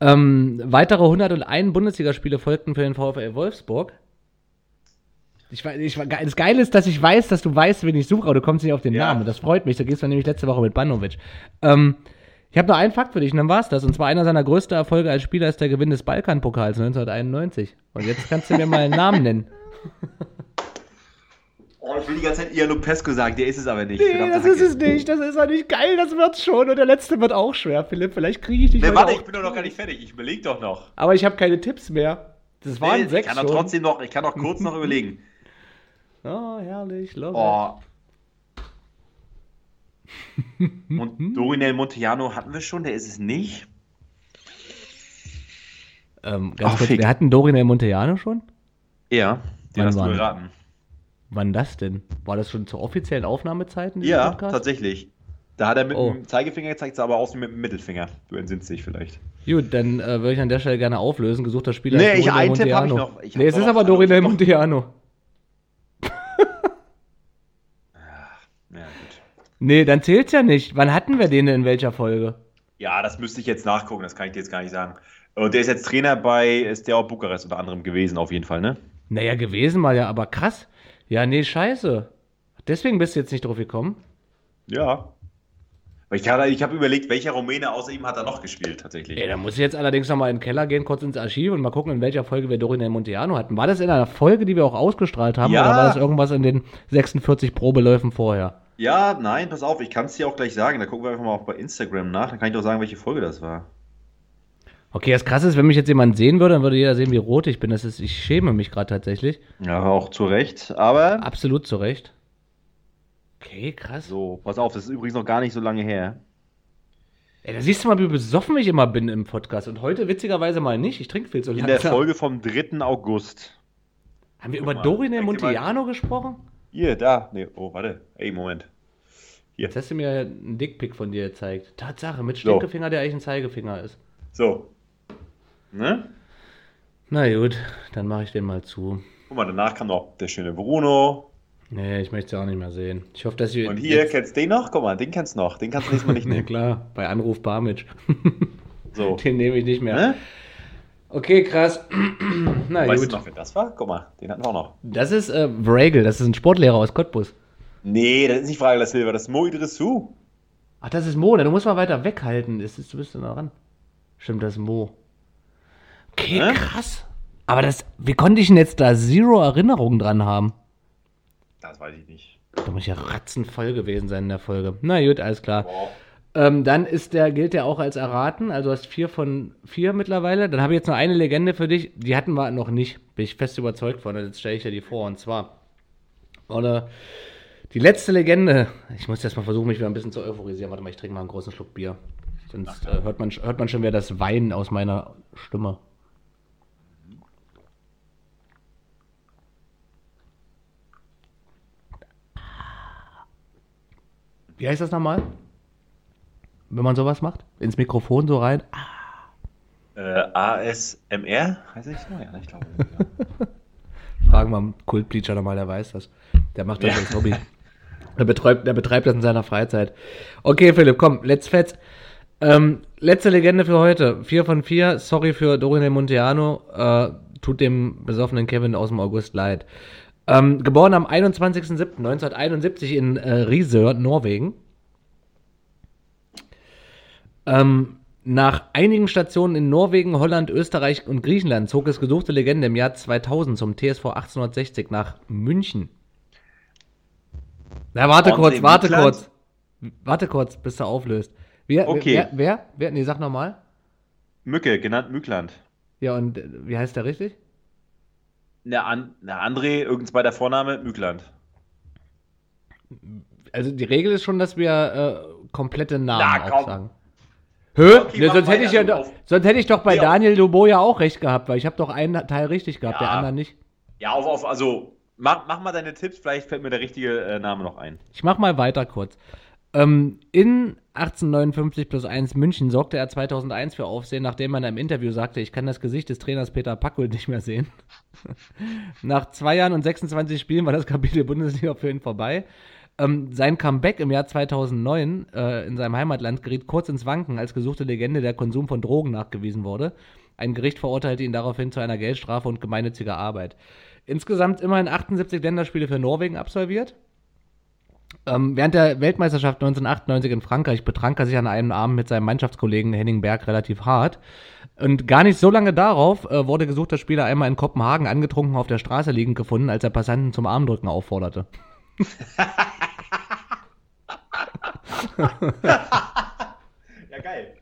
Ähm, weitere 101 Bundesligaspiele folgten für den VfL Wolfsburg. Ich, ich, das Geile ist, dass ich weiß, dass du weißt, wen ich suche, aber du kommst nicht auf den ja. Namen. Das freut mich. Da gehst du nämlich letzte Woche mit Banovic. Ähm, ich habe noch einen Fakt für dich und dann war's das. Und zwar einer seiner größten Erfolge als Spieler ist der Gewinn des Balkanpokals 1991. Und jetzt kannst du mir mal einen Namen nennen. Oh, ich will die ganze Zeit Ian Pesco sagen, der ist es aber nicht. Nee, Verdammt, das ist es nicht. Das ist ja nicht geil, das wird's schon. Und der letzte wird auch schwer, Philipp. Vielleicht kriege ich dich. Nee, warte, ich bin doch noch gar nicht fertig. Ich überlege doch noch. Aber ich habe keine Tipps mehr. Das waren nee, sechs. Ich kann doch trotzdem noch, ich kann doch kurz noch überlegen. Oh, herrlich, love oh. Und Dorinel Monteano hatten wir schon, der ist es nicht. Ähm, ganz Ach, kurz, wir hatten Dorinel Monteano schon? Ja, den Wann hast du geraten. Wann das denn? War das schon zur offiziellen Aufnahmezeiten? Ja, Podcast? tatsächlich. Da hat er mit oh. dem Zeigefinger gezeigt, sah aber aus wie mit dem Mittelfinger. Du entsinnst dich vielleicht. Gut, dann äh, würde ich an der Stelle gerne auflösen. Gesuchter Spieler nee, ich, einen Tipp habe ich noch. Ich nee, es ist aber Dorinel Monteano. ja, gut. Nee, dann zählt's ja nicht. Wann hatten wir den denn in welcher Folge? Ja, das müsste ich jetzt nachgucken, das kann ich dir jetzt gar nicht sagen. Und der ist jetzt Trainer bei Steaua Bukarest unter anderem gewesen, auf jeden Fall, ne? Naja, gewesen mal ja, aber krass. Ja, nee, scheiße. Deswegen bist du jetzt nicht drauf gekommen? Ja. Ich habe ich hab überlegt, welcher Rumäne außer ihm hat er noch gespielt, tatsächlich. Ja, da muss ich jetzt allerdings nochmal in den Keller gehen, kurz ins Archiv und mal gucken, in welcher Folge wir Dorin Monteano hatten. War das in einer Folge, die wir auch ausgestrahlt haben, ja. oder war das irgendwas in den 46 Probeläufen vorher? Ja, nein, pass auf, ich kann es dir auch gleich sagen. Da gucken wir einfach mal auch bei Instagram nach, dann kann ich doch sagen, welche Folge das war. Okay, das krasse ist, wenn mich jetzt jemand sehen würde, dann würde jeder sehen, wie rot ich bin. Das ist, ich schäme mich gerade tatsächlich. Ja, auch zu Recht, aber. Absolut zu Recht. Okay, krass. So, pass auf, das ist übrigens noch gar nicht so lange her. Ey, da siehst du mal, wie besoffen ich immer bin im Podcast. Und heute witzigerweise mal nicht. Ich trinke viel zu lange. In der Folge vom 3. August. Haben wir Guck über Dorine Montiano gesprochen? Hier, da. Nee, oh, warte. Ey, Moment. Hier. Jetzt hast du mir einen Dickpick von dir gezeigt. Tatsache, mit Stinkefinger, so. der eigentlich ein Zeigefinger ist. So, Ne? Na gut, dann mache ich den mal zu. Guck mal, danach kam noch der schöne Bruno. Nee, ich möchte es auch nicht mehr sehen. Ich hoffe, dass ihr. Und hier, jetzt... kennst du den noch? Guck mal, den kennst du noch. Den kannst du nächstes Mal nicht nehmen. ja, klar, bei Anruf Barmitsch. so. Den nehme ich nicht mehr. Ne? Okay, krass. Na, weißt gut. du noch, wer das war? Guck mal, den hatten wir auch noch. Das ist äh, Vragel, das ist ein Sportlehrer aus Cottbus. Nee, das ist nicht Frage das Silber, das ist Mo Idrissou. Ach, das ist Mo, du musst mal weiter weghalten. Das ist, du bist da ran. Stimmt, das ist Mo. Okay, Hä? krass. Aber das, wie konnte ich denn jetzt da Zero Erinnerungen dran haben? Das weiß ich nicht. Da muss ja ratzenvoll gewesen sein in der Folge. Na gut, alles klar. Ähm, dann ist der, gilt der auch als erraten. Also hast vier von vier mittlerweile. Dann habe ich jetzt noch eine Legende für dich. Die hatten wir noch nicht. Bin ich fest überzeugt von. Jetzt stelle ich dir die vor. Und zwar, oder die letzte Legende. Ich muss jetzt mal versuchen, mich wieder ein bisschen zu euphorisieren. Warte mal, ich trinke mal einen großen Schluck Bier. Sonst äh, hört, man, hört man schon wieder das Weinen aus meiner Stimme. Wie heißt das nochmal? Wenn man sowas macht? Ins Mikrofon so rein? Ah. Äh, ASMR? Heißt das so? Ja, ich glaube. Ja. Fragen wir einen Kultbleacher nochmal, der weiß das. Der macht das ja. als Hobby. Der betreibt, der betreibt das in seiner Freizeit. Okay, Philipp, komm, let's fetz. Ähm, letzte Legende für heute. Vier von vier. Sorry für Dorine Monteano. Äh, tut dem besoffenen Kevin aus dem August leid. Ähm, geboren am 21.07.1971 in äh, Risør, Norwegen. Ähm, nach einigen Stationen in Norwegen, Holland, Österreich und Griechenland zog es gesuchte Legende im Jahr 2000 zum TSV 1860 nach München. Na, warte und kurz, warte Mückland? kurz. Warte kurz, bis er auflöst. Wer, okay. wer, wer, wer? Nee, sag nochmal. Mücke, genannt Mückland. Ja, und äh, wie heißt der richtig? Na, an, na André, irgendein zweiter Vorname, Mückland. Also die Regel ist schon, dass wir äh, komplette Namen Na, auch sagen. Hä? Okay, ne, sonst, hätte ich ja doch, sonst hätte ich doch bei Ja. Daniel Dubo ja auch recht gehabt, weil ich habe doch einen Teil richtig gehabt, der Ja. andere nicht. Ja, auf, auf, also mach, mach mal deine Tipps, vielleicht fällt mir der richtige äh, Name noch ein. Ich mach mal weiter kurz. Ähm, in 1859 plus 1 München sorgte er 2001 für Aufsehen, nachdem er in einem Interview sagte, ich kann das Gesicht des Trainers Peter Packold nicht mehr sehen. Nach zwei Jahren und 26 Spielen war das Kapitel Bundesliga für ihn vorbei. Ähm, sein Comeback im Jahr 2009 äh, in seinem Heimatland geriet kurz ins Wanken, als gesuchte Legende der Konsum von Drogen nachgewiesen wurde. Ein Gericht verurteilte ihn daraufhin zu einer Geldstrafe und gemeinnütziger Arbeit. Insgesamt immerhin 78 Länderspiele für Norwegen absolviert. Ähm, während der Weltmeisterschaft 1998 in Frankreich betrank er sich an einem Abend mit seinem Mannschaftskollegen Henning Berg relativ hart. Und gar nicht so lange darauf äh, wurde gesuchter Spieler einmal in Kopenhagen angetrunken auf der Straße liegend gefunden, als er Passanten zum Armdrücken aufforderte. Ja, geil.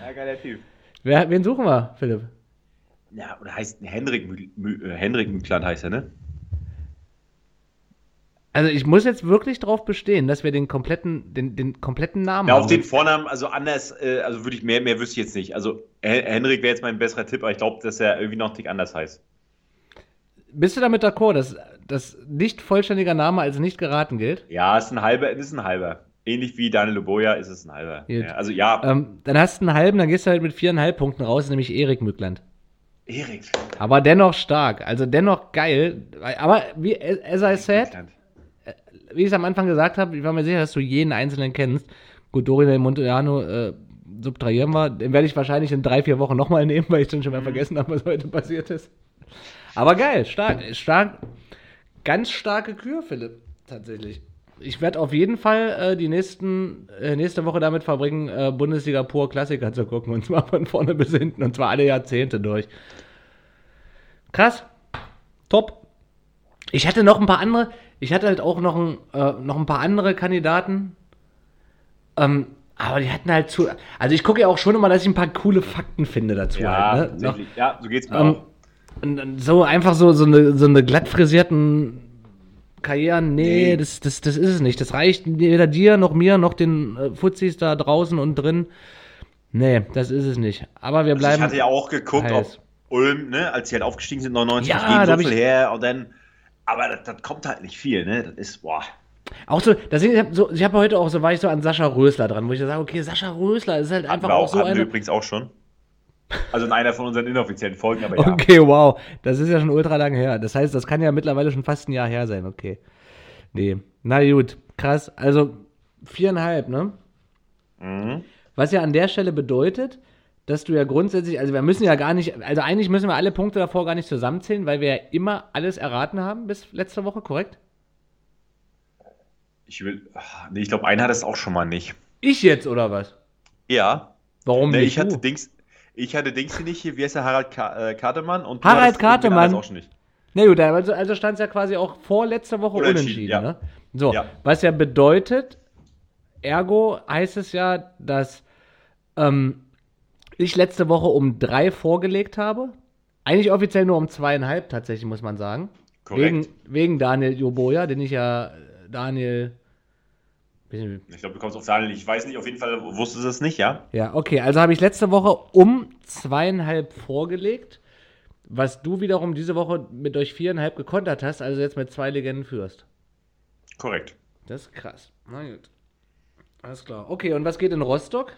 Ja, geiler Typ. Wer, wen suchen wir, Philipp? Ja, oder heißt Henrik, Mü Mü äh, Henrik Mückland heißt er, ne? Also ich muss jetzt wirklich darauf bestehen, dass wir den kompletten, den, den kompletten Namen Ja, auf haben. den Vornamen, also anders, äh, also würde ich mehr, mehr wüsste ich jetzt nicht. Also Hen- Henrik wäre jetzt mein besserer Tipp, aber ich glaube, dass er irgendwie noch ein Tick anders heißt. Bist du damit d'accord, dass das nicht vollständiger Name als nicht geraten gilt? Ja, ist ein halber, ist ein halber. Ähnlich wie Daniel Loboya ist es ein halber. Ja, also ja, Ähm, dann hast du einen halben, dann gehst du halt mit viereinhalb Punkten raus, nämlich Erik Mückland. Erik. Aber dennoch stark, also dennoch geil. Aber wie, as I said, wie ich es am Anfang gesagt habe, ich war mir sicher, dass du jeden Einzelnen kennst. Gut, Dorian Del Monteano äh, subtrahieren wir. Den werde ich wahrscheinlich in drei, vier Wochen nochmal nehmen, weil ich dann schon mal vergessen habe, was heute passiert ist. Aber geil, stark, stark. Ganz starke Kür, Philipp, tatsächlich. Ich werde auf jeden Fall äh, die nächsten, äh, nächste Woche damit verbringen, äh, Bundesliga pur Klassiker zu gucken. Und zwar von vorne bis hinten. Und zwar alle Jahrzehnte durch. Krass. Top. Ich hatte noch ein paar andere, ich hatte halt auch noch ein, äh, noch ein paar andere Kandidaten. Ähm, aber die hatten halt zu. Also ich gucke ja auch schon immer, dass ich ein paar coole Fakten finde dazu. Ja, halt, ne? noch, ja, so geht's mir ähm, auch. so einfach so, so eine, so eine glatt frisierten Karrieren, nee, Nee. Das, das, das ist es nicht. Das reicht weder dir noch mir noch den äh, Fuzis da draußen und drin. Nee, das ist es nicht. Aber wir Also bleiben. ich hatte ja auch geguckt, heiß. ob Ulm, ne, als sie halt aufgestiegen sind, 99, Ja, da so viel ich- her und dann, aber das, das kommt halt nicht viel, ne, das ist, boah. Auch so, deswegen, ich habe so, ich hab heute auch so, war ich so an Sascha Rösler dran, wo ich so sage, okay, Sascha Rösler ist halt Hatten einfach wir auch auch, so hatten wir eine. übrigens auch schon. Also in einer von unseren inoffiziellen Folgen, aber ja. Okay, wow. Das ist ja schon ultra lang her. Das heißt, das kann ja mittlerweile schon fast ein Jahr her sein, okay. Nee. Na gut, krass. Also viereinhalb, ne? Mhm. Was ja an der Stelle bedeutet, dass du ja grundsätzlich, also wir müssen ja gar nicht, also eigentlich müssen wir alle Punkte davor gar nicht zusammenzählen, weil wir ja immer alles erraten haben bis letzte Woche, korrekt? Ich will, ach, nee, ich glaube, einer hat es auch schon mal nicht. Ich jetzt oder was? Ja, Warum nee, nicht? ich hatte du? Dings, ich hatte Dings hier nicht hier, wie heißt der, Harald Ka äh, Kartemann und Harald Kartemann. auch schon nicht. Na gut, also, also stand es ja quasi auch vor letzter Woche Unentschieden, unentschieden. ja. Ne? So, Ja. was ja bedeutet, ergo heißt es ja, dass ähm, ich letzte Woche um drei vorgelegt habe. Eigentlich offiziell nur um zweieinhalb tatsächlich, muss man sagen. Korrekt. Wegen, wegen Daniel Joboja, den ich ja Daniel. Ich glaube, du kommst auf Daniel, ich weiß nicht, auf jeden Fall wusstest du es nicht, ja? Ja, okay, also habe ich letzte Woche um zweieinhalb vorgelegt, was du wiederum diese Woche mit durch viereinhalb gekontert hast, also jetzt mit zwei Legenden führst. Korrekt. Das ist krass. Na gut. Alles klar. Okay, und was geht in Rostock?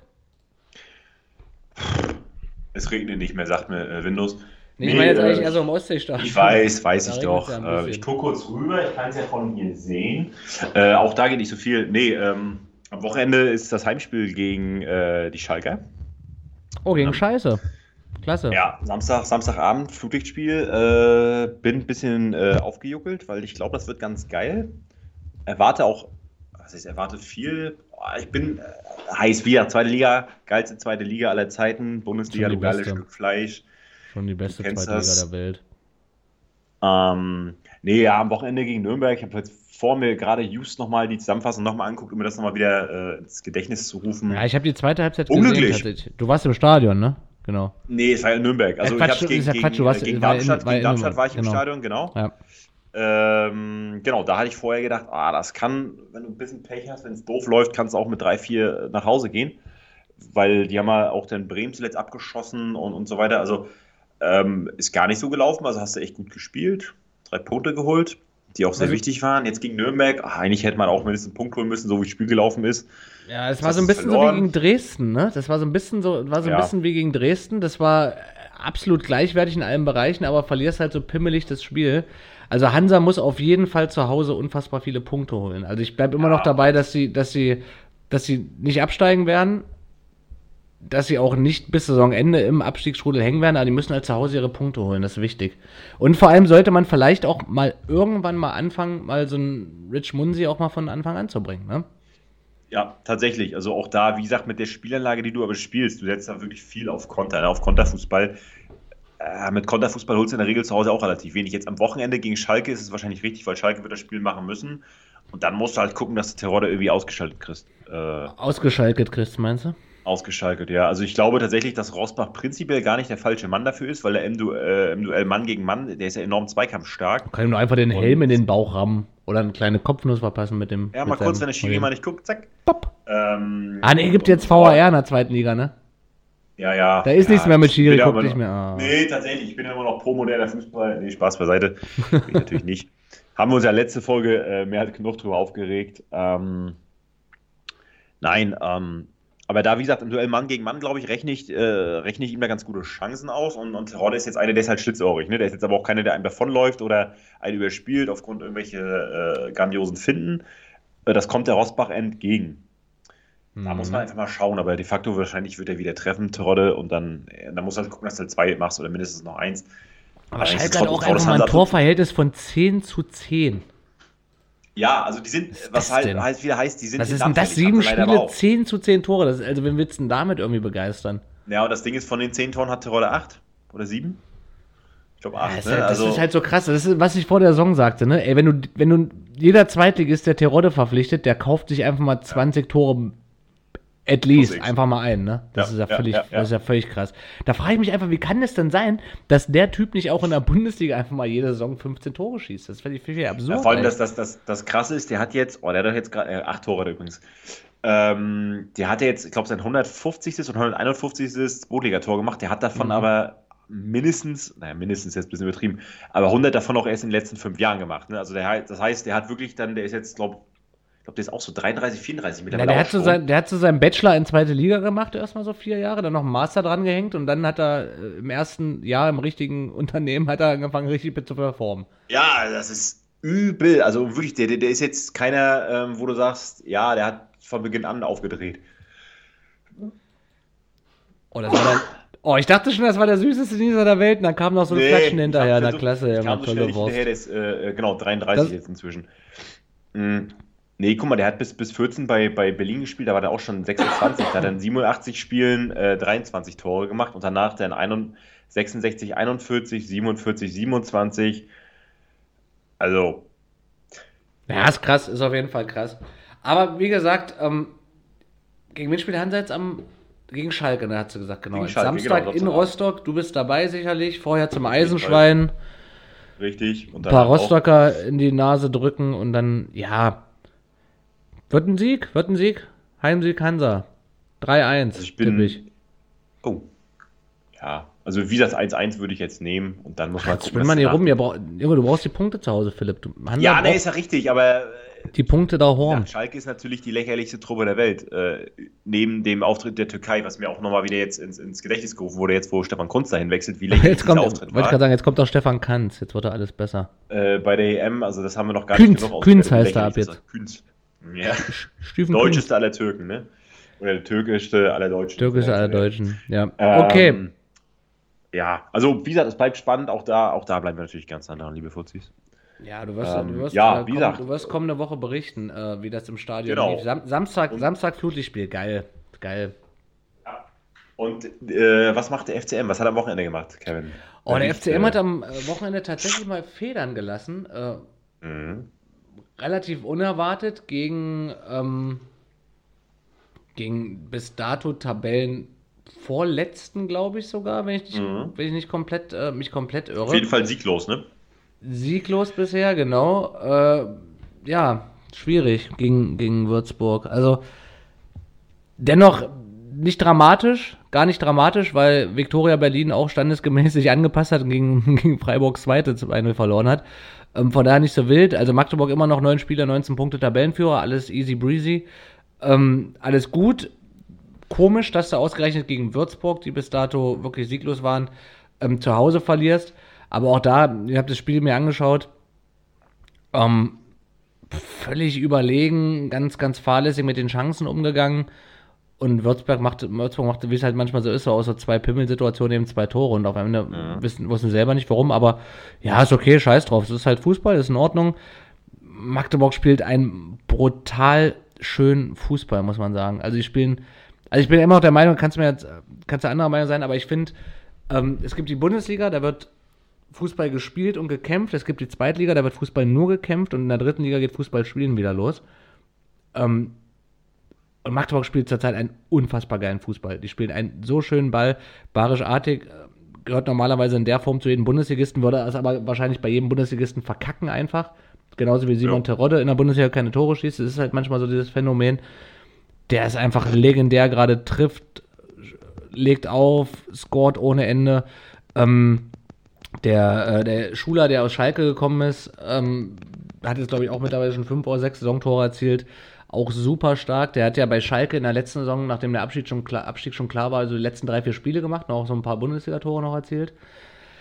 Es regnet nicht mehr, sagt mir äh, Windows. Nee, ich meine jetzt äh, eigentlich eher so im Ostseestadion. Ich weiß, weiß ich doch. Äh, ich gucke kurz rüber, ich kann es ja von hier sehen. Äh, auch da geht nicht so viel. Nee, ähm, am Wochenende ist das Heimspiel gegen äh, die Schalker. Oh, gegen Scheiße. Klasse. Ja, Samstag, Samstagabend, Fluglichtspiel. Äh, bin ein bisschen aufgejuckelt, weil ich glaube, das wird ganz geil. Erwarte auch, was heißt, erwarte viel. Boah, Ich bin äh, heiß wieder. Zweite Liga, geilste zweite Liga aller Zeiten. Bundesliga, du geiles. Stück Fleisch. Schon die beste zweite Liga das. der Welt. Ähm, nee, ja, am Wochenende gegen Nürnberg. Ich habe jetzt vor mir gerade just nochmal die Zusammenfassung nochmal anguckt, um mir das nochmal wieder äh, ins Gedächtnis zu rufen. Ja, ich habe die zweite Halbzeit Unglücklich. gesehen. Du warst im Stadion, ne? genau. Nee, es war ja Nürnberg. Also Ja, Quatsch, ich hab's gegen, ja gegen, Quatsch, warst- gegen war in- Darmstadt, war gegen in Darmstadt war ich im genau. Stadion, genau. Ja. Ähm, genau, da hatte ich vorher gedacht, ah, das kann, wenn du ein bisschen Pech hast, wenn es doof läuft, kannst du auch mit 3-4 nach Hause gehen. Weil die haben ja auch den Bremen zuletzt abgeschossen und, und so weiter. Also ähm, ist gar nicht so gelaufen. Also hast du echt gut gespielt, drei Punkte geholt, die auch sehr Also- wichtig waren. Jetzt gegen Nürnberg, ach, eigentlich hätte man auch mindestens einen Punkt holen müssen, so wie das Spiel gelaufen ist. Ja, es war so ein bisschen so verloren. wie gegen Dresden, ne? Das war so ein bisschen so, war so ein Ja. bisschen wie gegen Dresden. Das war absolut gleichwertig in allen Bereichen, aber verlierst halt so pimmelig das Spiel. Also Hansa muss auf jeden Fall zu Hause unfassbar viele Punkte holen. Also ich bleibe immer Ja. noch dabei, dass sie, dass sie, dass sie nicht absteigen werden, dass sie auch nicht bis Saisonende im Abstiegsstrudel hängen werden, aber die müssen halt zu Hause ihre Punkte holen, das ist wichtig. Und vor allem sollte man vielleicht auch mal irgendwann mal anfangen, mal so einen Rich Munsi auch mal von Anfang an zu bringen, ne? Ja, tatsächlich. Also auch da, wie gesagt, mit der Spielanlage, die du aber spielst, du setzt da wirklich viel auf Konter, ne, auf Konterfußball. Äh, mit Konterfußball holst du in der Regel zu Hause auch relativ wenig. Jetzt am Wochenende gegen Schalke ist es wahrscheinlich richtig, weil Schalke wird das Spiel machen müssen. Und dann musst du halt gucken, dass du Terodde irgendwie ausgeschaltet kriegst. Äh, Ausgeschaltet, Chris, meinst du? ausgeschaltet, ja. Also ich glaube tatsächlich, dass Rosbach prinzipiell gar nicht der falsche Mann dafür ist, weil er im, Du äh, im Duell Mann gegen Mann, der ist ja enorm zweikampfstark. Kann ihm nur einfach den Helm in den Bauch rammen oder eine kleine Kopfnuss verpassen mit dem. Ja, mit mal kurz, wenn der Schiri mal nicht guckt, zack. Pop. Ähm, Ah, ne, gibt jetzt VAR in der zweiten Liga, ne? Ja, ja. Da ist ja, nichts mehr mit Schiri, immer nicht mehr. Ah. Nee, tatsächlich. Ich bin ja immer noch pro moderner Fußball. Nee, Spaß beiseite. Bin ich natürlich nicht. Haben wir uns ja letzte Folge äh, mehr als genug drüber aufgeregt. Ähm, nein, ähm, aber da, wie gesagt, im Duell Mann gegen Mann, glaube ich, rechne ich, äh, rechne ich ihm da ganz gute Chancen aus. Und, und Terodde ist jetzt einer, der ist halt schlitzohrig. Ne? Der ist jetzt aber auch keiner, der einem davonläuft oder einen überspielt aufgrund irgendwelche äh, grandiosen Finden. Äh, das kommt der Rosbach entgegen. Da Mhm. muss man einfach mal schauen, aber de facto wahrscheinlich wird er wieder treffen, Terodde, und dann, äh, dann muss halt gucken, dass du halt zwei machst oder mindestens noch eins. Aber trau- hat auch einfach mal ein Torverhältnis von 10 zu 10. Ja, also die sind, was das halt heißt, wieder heißt, die sind Was ist denn das? Sieben Spiele, auch. 10 zu 10 Tore. Das ist, also, wen willst du denn damit irgendwie begeistern? Ja, und das Ding ist, von den zehn Toren hat Terodde acht oder sieben? Ich glaube Ja, acht, das, ne? ist halt, das Also, ist halt so krass. Das ist, was ich vor der Saison sagte, ne? Ey, wenn du, wenn du jeder Zweitligist, der Terodde verpflichtet, der kauft sich einfach mal 20 Tore at least einfach mal ein, ne? Das Ja, ist ja, völlig, ja, das ist ja völlig krass. Da frage ich mich einfach, wie kann es denn sein, dass der Typ nicht auch in der Bundesliga einfach mal jede Saison 15 Tore schießt? Das finde ich völlig absurd. ja, vor allem, ey. das, das, das, das Krasse ist, der hat jetzt, oh, der hat doch jetzt gerade, äh, acht Tore übrigens. Ähm, der hat jetzt, ich glaube, sein 150. und 151. Zweitligator gemacht. Der hat davon Mhm. aber mindestens, naja, mindestens jetzt ein bisschen übertrieben, aber 100 davon auch erst in den letzten fünf Jahren gemacht. Ne? Also der, das heißt, der hat wirklich dann, der ist jetzt, glaube ich, glaube, der ist auch so 33, 34 Ja, mittlerweile. der, auch hat so sein, der hat so seinen Bachelor in zweite Liga gemacht, erstmal so vier Jahre, dann noch einen Master dran gehängt und dann hat er äh, im ersten Jahr im richtigen Unternehmen hat er angefangen, richtig zu performen. Ja, das ist übel. Also wirklich, der, der, der ist jetzt keiner, ähm, wo du sagst, ja, der hat von Beginn an aufgedreht. Oh, das war dann, oh, ich dachte schon, das war der süßeste Nieser der Welt und dann kam noch so ein Flatschen ich hinterher. Na so- klasse, ich ja, tolle Wurst. der ist, äh, äh, genau, 33 Das- jetzt inzwischen. Mhm. Nee, guck mal, der hat bis, bis 14 bei, bei Berlin gespielt, da war der auch schon 26. da hat er in 87 Spielen äh, 23 Tore gemacht und danach dann 61, 66, 41, 47, 27. Also, Ja, ist krass, ist auf jeden Fall krass. Aber wie gesagt, ähm, gegen wen spielt Hansa jetzt am. Gegen Schalke, ne, hat sie gesagt, genau. Schalke, Samstag genau, in. Rostock, du bist dabei sicherlich. Vorher zum Eisenschwein, richtig. Und ein paar Rostocker in die Nase drücken und dann, ja. Wird ein Sieg, wird ein Sieg. Heimsieg Hansa. 3-1. Also ich bin- ich. Oh. Ja, also wie das 1-1 würde ich jetzt nehmen und dann muss man Jetzt spinnt man hier rum. Brauch, Junge, du brauchst die Punkte zu Hause, Philipp. Du, Hansa Ja, braucht ist ja richtig, aber äh, die Punkte da Ja, horn. Schalke ist natürlich die lächerlichste Truppe der Welt. Äh, neben dem Auftritt der Türkei, was mir auch nochmal wieder jetzt ins, ins Gedächtnis gerufen wurde, jetzt wo Stefan Kunz dahin wechselt, wie lächerlich Jetzt kommt, dieser wollte Auftritt ich gerade war. sagen, jetzt kommt auch Stefan Kanz. Jetzt wird er alles besser. Äh, bei der EM, also das haben wir noch gar Künz, nicht genug Künz heißt er ab war. Künz. Ja, Stüfen deutscheste aller Türken, ne? Oder der türkischste aller Deutschen. Türkische aller Deutschen. Ja. Ähm, Okay. Ja, also wie gesagt, es bleibt spannend. Auch da, auch da bleiben wir natürlich ganz nah dran, liebe Fuzis. Ja, du wirst, Ähm, du wirst, ja, äh, wie komm, du wirst kommende Woche berichten, äh, wie das im Stadion Genau. lief. Sam Samstag, Und- Samstag Flutlichtspiel, geil. Geil. Und äh, was macht der FCM? Was hat er am Wochenende gemacht, Kevin? Oh, der Nicht, FCM äh, hat am äh, Wochenende tatsächlich mal Federn gelassen. Äh, mhm. Relativ unerwartet gegen, ähm, gegen bis dato Tabellen vorletzten, glaube ich sogar, wenn ich nicht, Mhm. wenn ich nicht komplett, äh, mich komplett irre. Auf jeden Fall sieglos, ne? Sieglos bisher, genau. Äh, ja, schwierig gegen, gegen Würzburg. Also dennoch nicht dramatisch, gar nicht dramatisch, weil Viktoria Berlin auch standesgemäß sich angepasst hat und gegen, gegen Freiburg zweite zu 1 verloren hat. Ähm, von daher nicht so wild. Also Magdeburg immer noch neun Spieler, 19 Punkte Tabellenführer, alles easy breezy. Ähm, alles gut. Komisch, dass du ausgerechnet gegen Würzburg, die bis dato wirklich sieglos waren, ähm, zu Hause verlierst. Aber auch da, ihr habt das Spiel mir angeschaut, ähm, völlig überlegen, ganz, ganz fahrlässig mit den Chancen umgegangen. Und Würzburg machte, Würzburg machte, wie es halt manchmal so ist, so aus so zwei Pimmelsituationen eben zwei Tore und auf Ende Ja. wissen, wussten selber nicht warum, aber ja, ist okay, scheiß drauf. Es ist halt Fußball, ist in Ordnung. Magdeburg spielt einen brutal schönen Fußball, muss man sagen. Also die spielen, also ich bin immer noch der Meinung, kannst du mir jetzt, kannst du anderer Meinung sein, aber ich finde, ähm, es gibt die Bundesliga, da wird Fußball gespielt und gekämpft. Es gibt die Zweitliga, da wird Fußball nur gekämpft und in der dritten Liga geht Fußball spielen wieder los. Ähm, und Magdeburg spielt zurzeit einen unfassbar geilen Fußball. Die spielen einen so schönen Ball. Barisch Artig äh, gehört normalerweise in der Form zu jedem Bundesligisten, würde es aber wahrscheinlich bei jedem Bundesligisten verkacken einfach. Genauso wie Simon Ja. Terodde in der Bundesliga keine Tore schießt. Es ist halt manchmal so dieses Phänomen. Der ist einfach legendär, gerade trifft, legt auf, scored ohne Ende. Ähm, der, äh, der Schuler, der aus Schalke gekommen ist, ähm, hat jetzt, glaube ich, auch mittlerweile schon fünf oder sechs Saisontore erzielt. Auch super stark. Der hat ja bei Schalke in der letzten Saison, nachdem der Abstieg schon klar, Abstieg schon klar war, also die letzten drei, vier Spiele gemacht und auch so ein paar Bundesliga-Tore noch erzielt.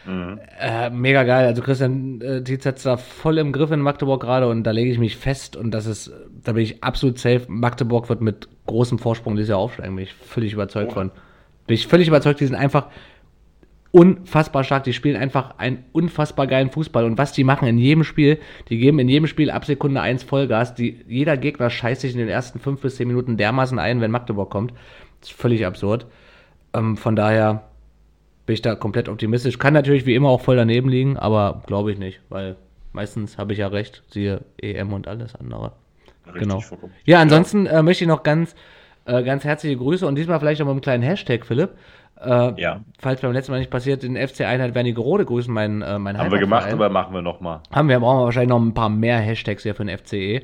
Mhm. Äh, mega geil. Also Christian äh, Tietz hat's da voll im Griff in Magdeburg gerade und da lege ich mich fest und das ist, da bin ich absolut safe. Magdeburg wird mit großem Vorsprung dieses Jahr aufsteigen, bin ich völlig überzeugt Oh. von. Bin ich völlig überzeugt, die sind einfach unfassbar stark. Die spielen einfach einen unfassbar geilen Fußball. Und was die machen in jedem Spiel, die geben in jedem Spiel ab Sekunde 1 Vollgas. Die, jeder Gegner scheißt sich in den ersten 5 bis 10 Minuten dermaßen ein, wenn Magdeburg kommt. Das ist völlig absurd. Ähm, von daher bin ich da komplett optimistisch. Kann natürlich wie immer auch voll daneben liegen, aber glaube ich nicht, weil meistens habe ich ja recht, siehe EM und alles andere. Richtig, Genau. vollkommen. Ja, ansonsten äh, möchte ich noch ganz, äh, ganz herzliche Grüße und diesmal vielleicht auch mit einem kleinen Hashtag, Philipp. Äh, Ja. Falls beim letzten Mal nicht passiert, den FC Einheit Wernigerode grüßen, mein, äh, mein Haben wir gemacht, aber machen wir nochmal. Haben wir, brauchen wir wahrscheinlich noch ein paar mehr Hashtags hier für den FCE.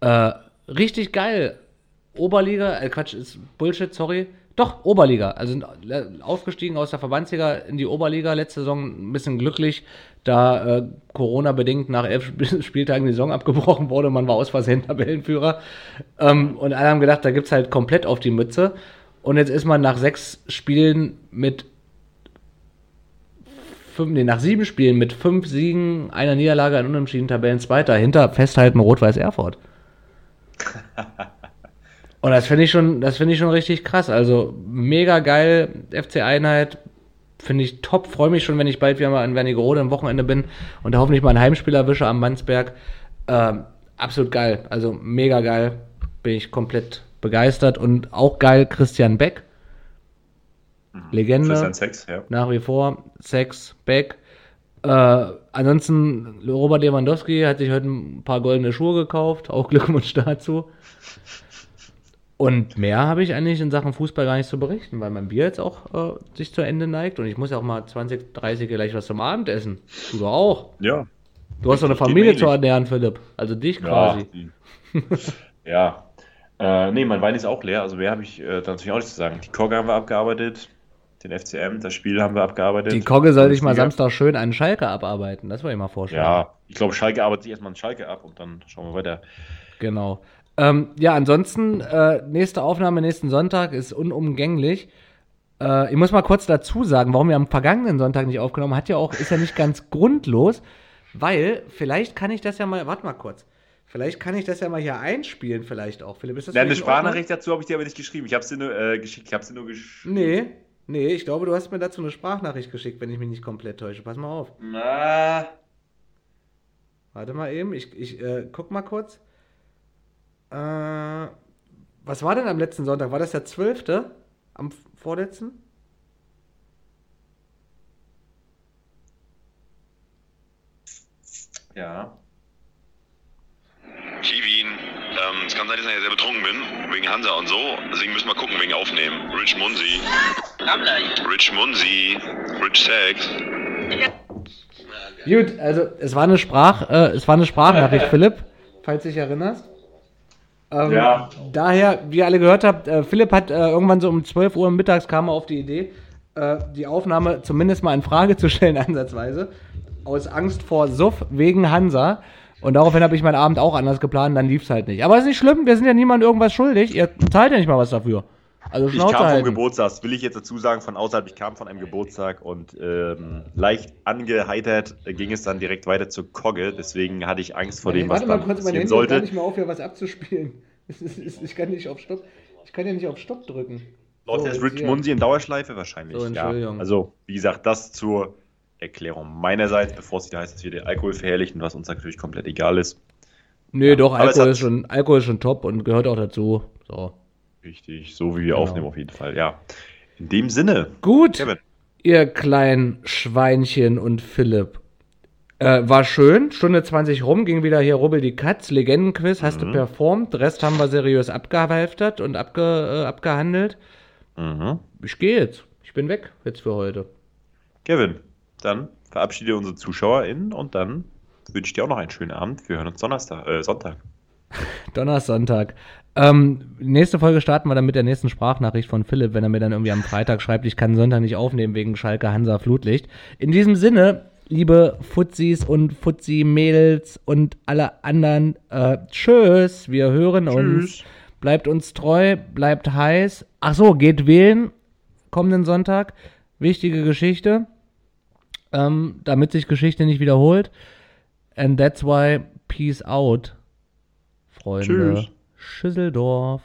Äh, richtig geil. Oberliga, äh, Quatsch, ist Bullshit, sorry. Doch, Oberliga. Also sind äh, aufgestiegen aus der Verbandsliga in die Oberliga. Letzte Saison ein bisschen glücklich, da äh, Corona-bedingt nach elf Sp- Spieltagen die Saison abgebrochen wurde. Man war aus Versehen Tabellenführer. Ähm, und alle haben gedacht, da gibt's halt komplett auf die Mütze. Und jetzt ist man nach sechs Spielen mit fünf, nee, nach sieben Spielen mit fünf Siegen, einer Niederlage, ein Unentschieden Tabellenzweiter hinter Festhalten Rot-Weiß Erfurt. Und das finde ich schon, das finde ich schon richtig krass. Also mega geil, FC Einheit, finde ich top. Freue mich schon, wenn ich bald wieder mal in Wernigerode am Wochenende bin und da hoffentlich mal ein Heimspiel erwische am Mannsberg. Ähm, absolut geil, also mega geil. Bin ich komplett begeistert und auch geil Christian Beck. Legende Christian Sex, ja. nach wie vor. Sex, Beck. Äh, ansonsten, Robert Lewandowski hat sich heute ein paar goldene Schuhe gekauft. Auch Glückwunsch dazu. Und mehr habe ich eigentlich in Sachen Fußball gar nicht zu berichten, weil mein Bier jetzt auch äh, sich zu Ende neigt und ich muss ja auch mal 20, 30 gleich was zum Abendessen. Du doch auch. Ja. Du hast doch eine Familie zu ernähren, Philipp. Also dich Ja. quasi. die- ja. Äh, nee, mein Wein ist auch leer. Also mehr habe ich äh, da natürlich auch nicht zu sagen. Die Kogge haben wir abgearbeitet. Den FCM, das Spiel haben wir abgearbeitet. Die Kogge sollte ich mal. Samstag schön einen Schalke abarbeiten. Das wollte ich mal vorstellen. Ja, ich glaube, Schalke arbeitet sich erstmal an Schalke ab und dann schauen wir weiter. Genau. Ähm, ja, ansonsten, äh, nächste Aufnahme nächsten Sonntag ist unumgänglich. Äh, ich muss mal kurz dazu sagen, warum wir am vergangenen Sonntag nicht aufgenommen haben, hat ja auch, ist ja nicht ganz grundlos, weil vielleicht kann ich das ja mal, warte mal kurz, vielleicht kann ich das ja mal hier einspielen, vielleicht auch. Philipp, ist das Ja, eine? Sprachnachricht dazu habe ich dir aber nicht geschrieben. Ich habe sie nur äh, geschickt. Ich habe sie nur geschickt. Nee, nee, ich glaube, du hast mir dazu eine Sprachnachricht geschickt, wenn ich mich nicht komplett täusche. Pass mal auf. Na, Warte mal eben, ich, ich äh, guck mal kurz. Äh, was war denn am letzten Sonntag? War das der 12.? Am vorletzten? ja. Kevin, ähm, es kann sein, dass ich sehr betrunken bin, wegen Hansa und so. Deswegen müssen wir gucken, wegen Aufnehmen. Rich Munsi. Rich Munsi. Rich Sex. Gut, also es war eine Sprach, äh, es war eine Sprachnachricht, Philipp, falls du dich erinnerst. Ähm, Ja. Daher, wie ihr alle gehört habt, äh, Philipp hat äh, irgendwann so um 12 Uhr mittags kam er auf die Idee, äh, die Aufnahme zumindest mal in Frage zu stellen, ansatzweise. Aus Angst vor Suff wegen Hansa. Und daraufhin habe ich meinen Abend auch anders geplant, dann lief es halt nicht. Aber ist nicht schlimm, wir sind ja niemandem irgendwas schuldig. Ihr zahlt ja nicht mal was dafür. Also Ich kam vom halten. Geburtstag, das will ich jetzt dazu sagen, von außerhalb. Ich kam von einem Geburtstag und ähm, leicht angeheitert ging es dann direkt weiter zur Kogge. Deswegen hatte ich Angst vor dem, was Warte mal dann kurz, mein passieren Handy hört gar sollte. nicht mehr auf, hier was abzuspielen. Ich kann nicht auf Stopp. Ich kann ja nicht auf Stopp drücken. Läuft So, jetzt Rich. Munsi in Dauerschleife wahrscheinlich. So, ja. Entschuldigung. Also, wie gesagt, das zur Erklärung meinerseits, bevor es wieder heißt, dass wir den Alkohol verherrlichen, was uns natürlich komplett egal ist. Nee, doch, aber es Alkohol ist, schon, Alkohol ist schon top und gehört auch dazu. So. Richtig, so wie wir Genau. aufnehmen auf jeden Fall, ja. In dem Sinne, Gut, Kevin. ihr kleinen Schweinchen und Philipp. Äh, war schön, Stunde 20 rum, ging wieder hier Rubbel die Katz, Legendenquiz, hast Mhm. du performt, Rest haben wir seriös abgehalftert und abge, äh, abgehandelt. Mhm. Ich gehe jetzt, ich bin weg jetzt für heute. Kevin, dann verabschiede unsere ZuschauerInnen und dann wünsche ich dir auch noch einen schönen Abend. Wir hören uns Donnerstag, äh, Sonntag. Donnerstag. Ähm, nächste Folge starten wir dann mit der nächsten Sprachnachricht von Philipp, wenn er mir dann irgendwie am Freitag schreibt, ich kann Sonntag nicht aufnehmen wegen Schalke Hansa Flutlicht. In diesem Sinne, liebe Fuzzis und Fuzzi-Mädels und alle anderen, äh, tschüss, wir hören uns. Tschüss. Bleibt uns treu, bleibt heiß. Ach so, geht wählen kommenden Sonntag. Wichtige Geschichte, ähm, damit sich Geschichte nicht wiederholt. And that's why, peace out, Freunde. Tschüss. Schüsseldorf.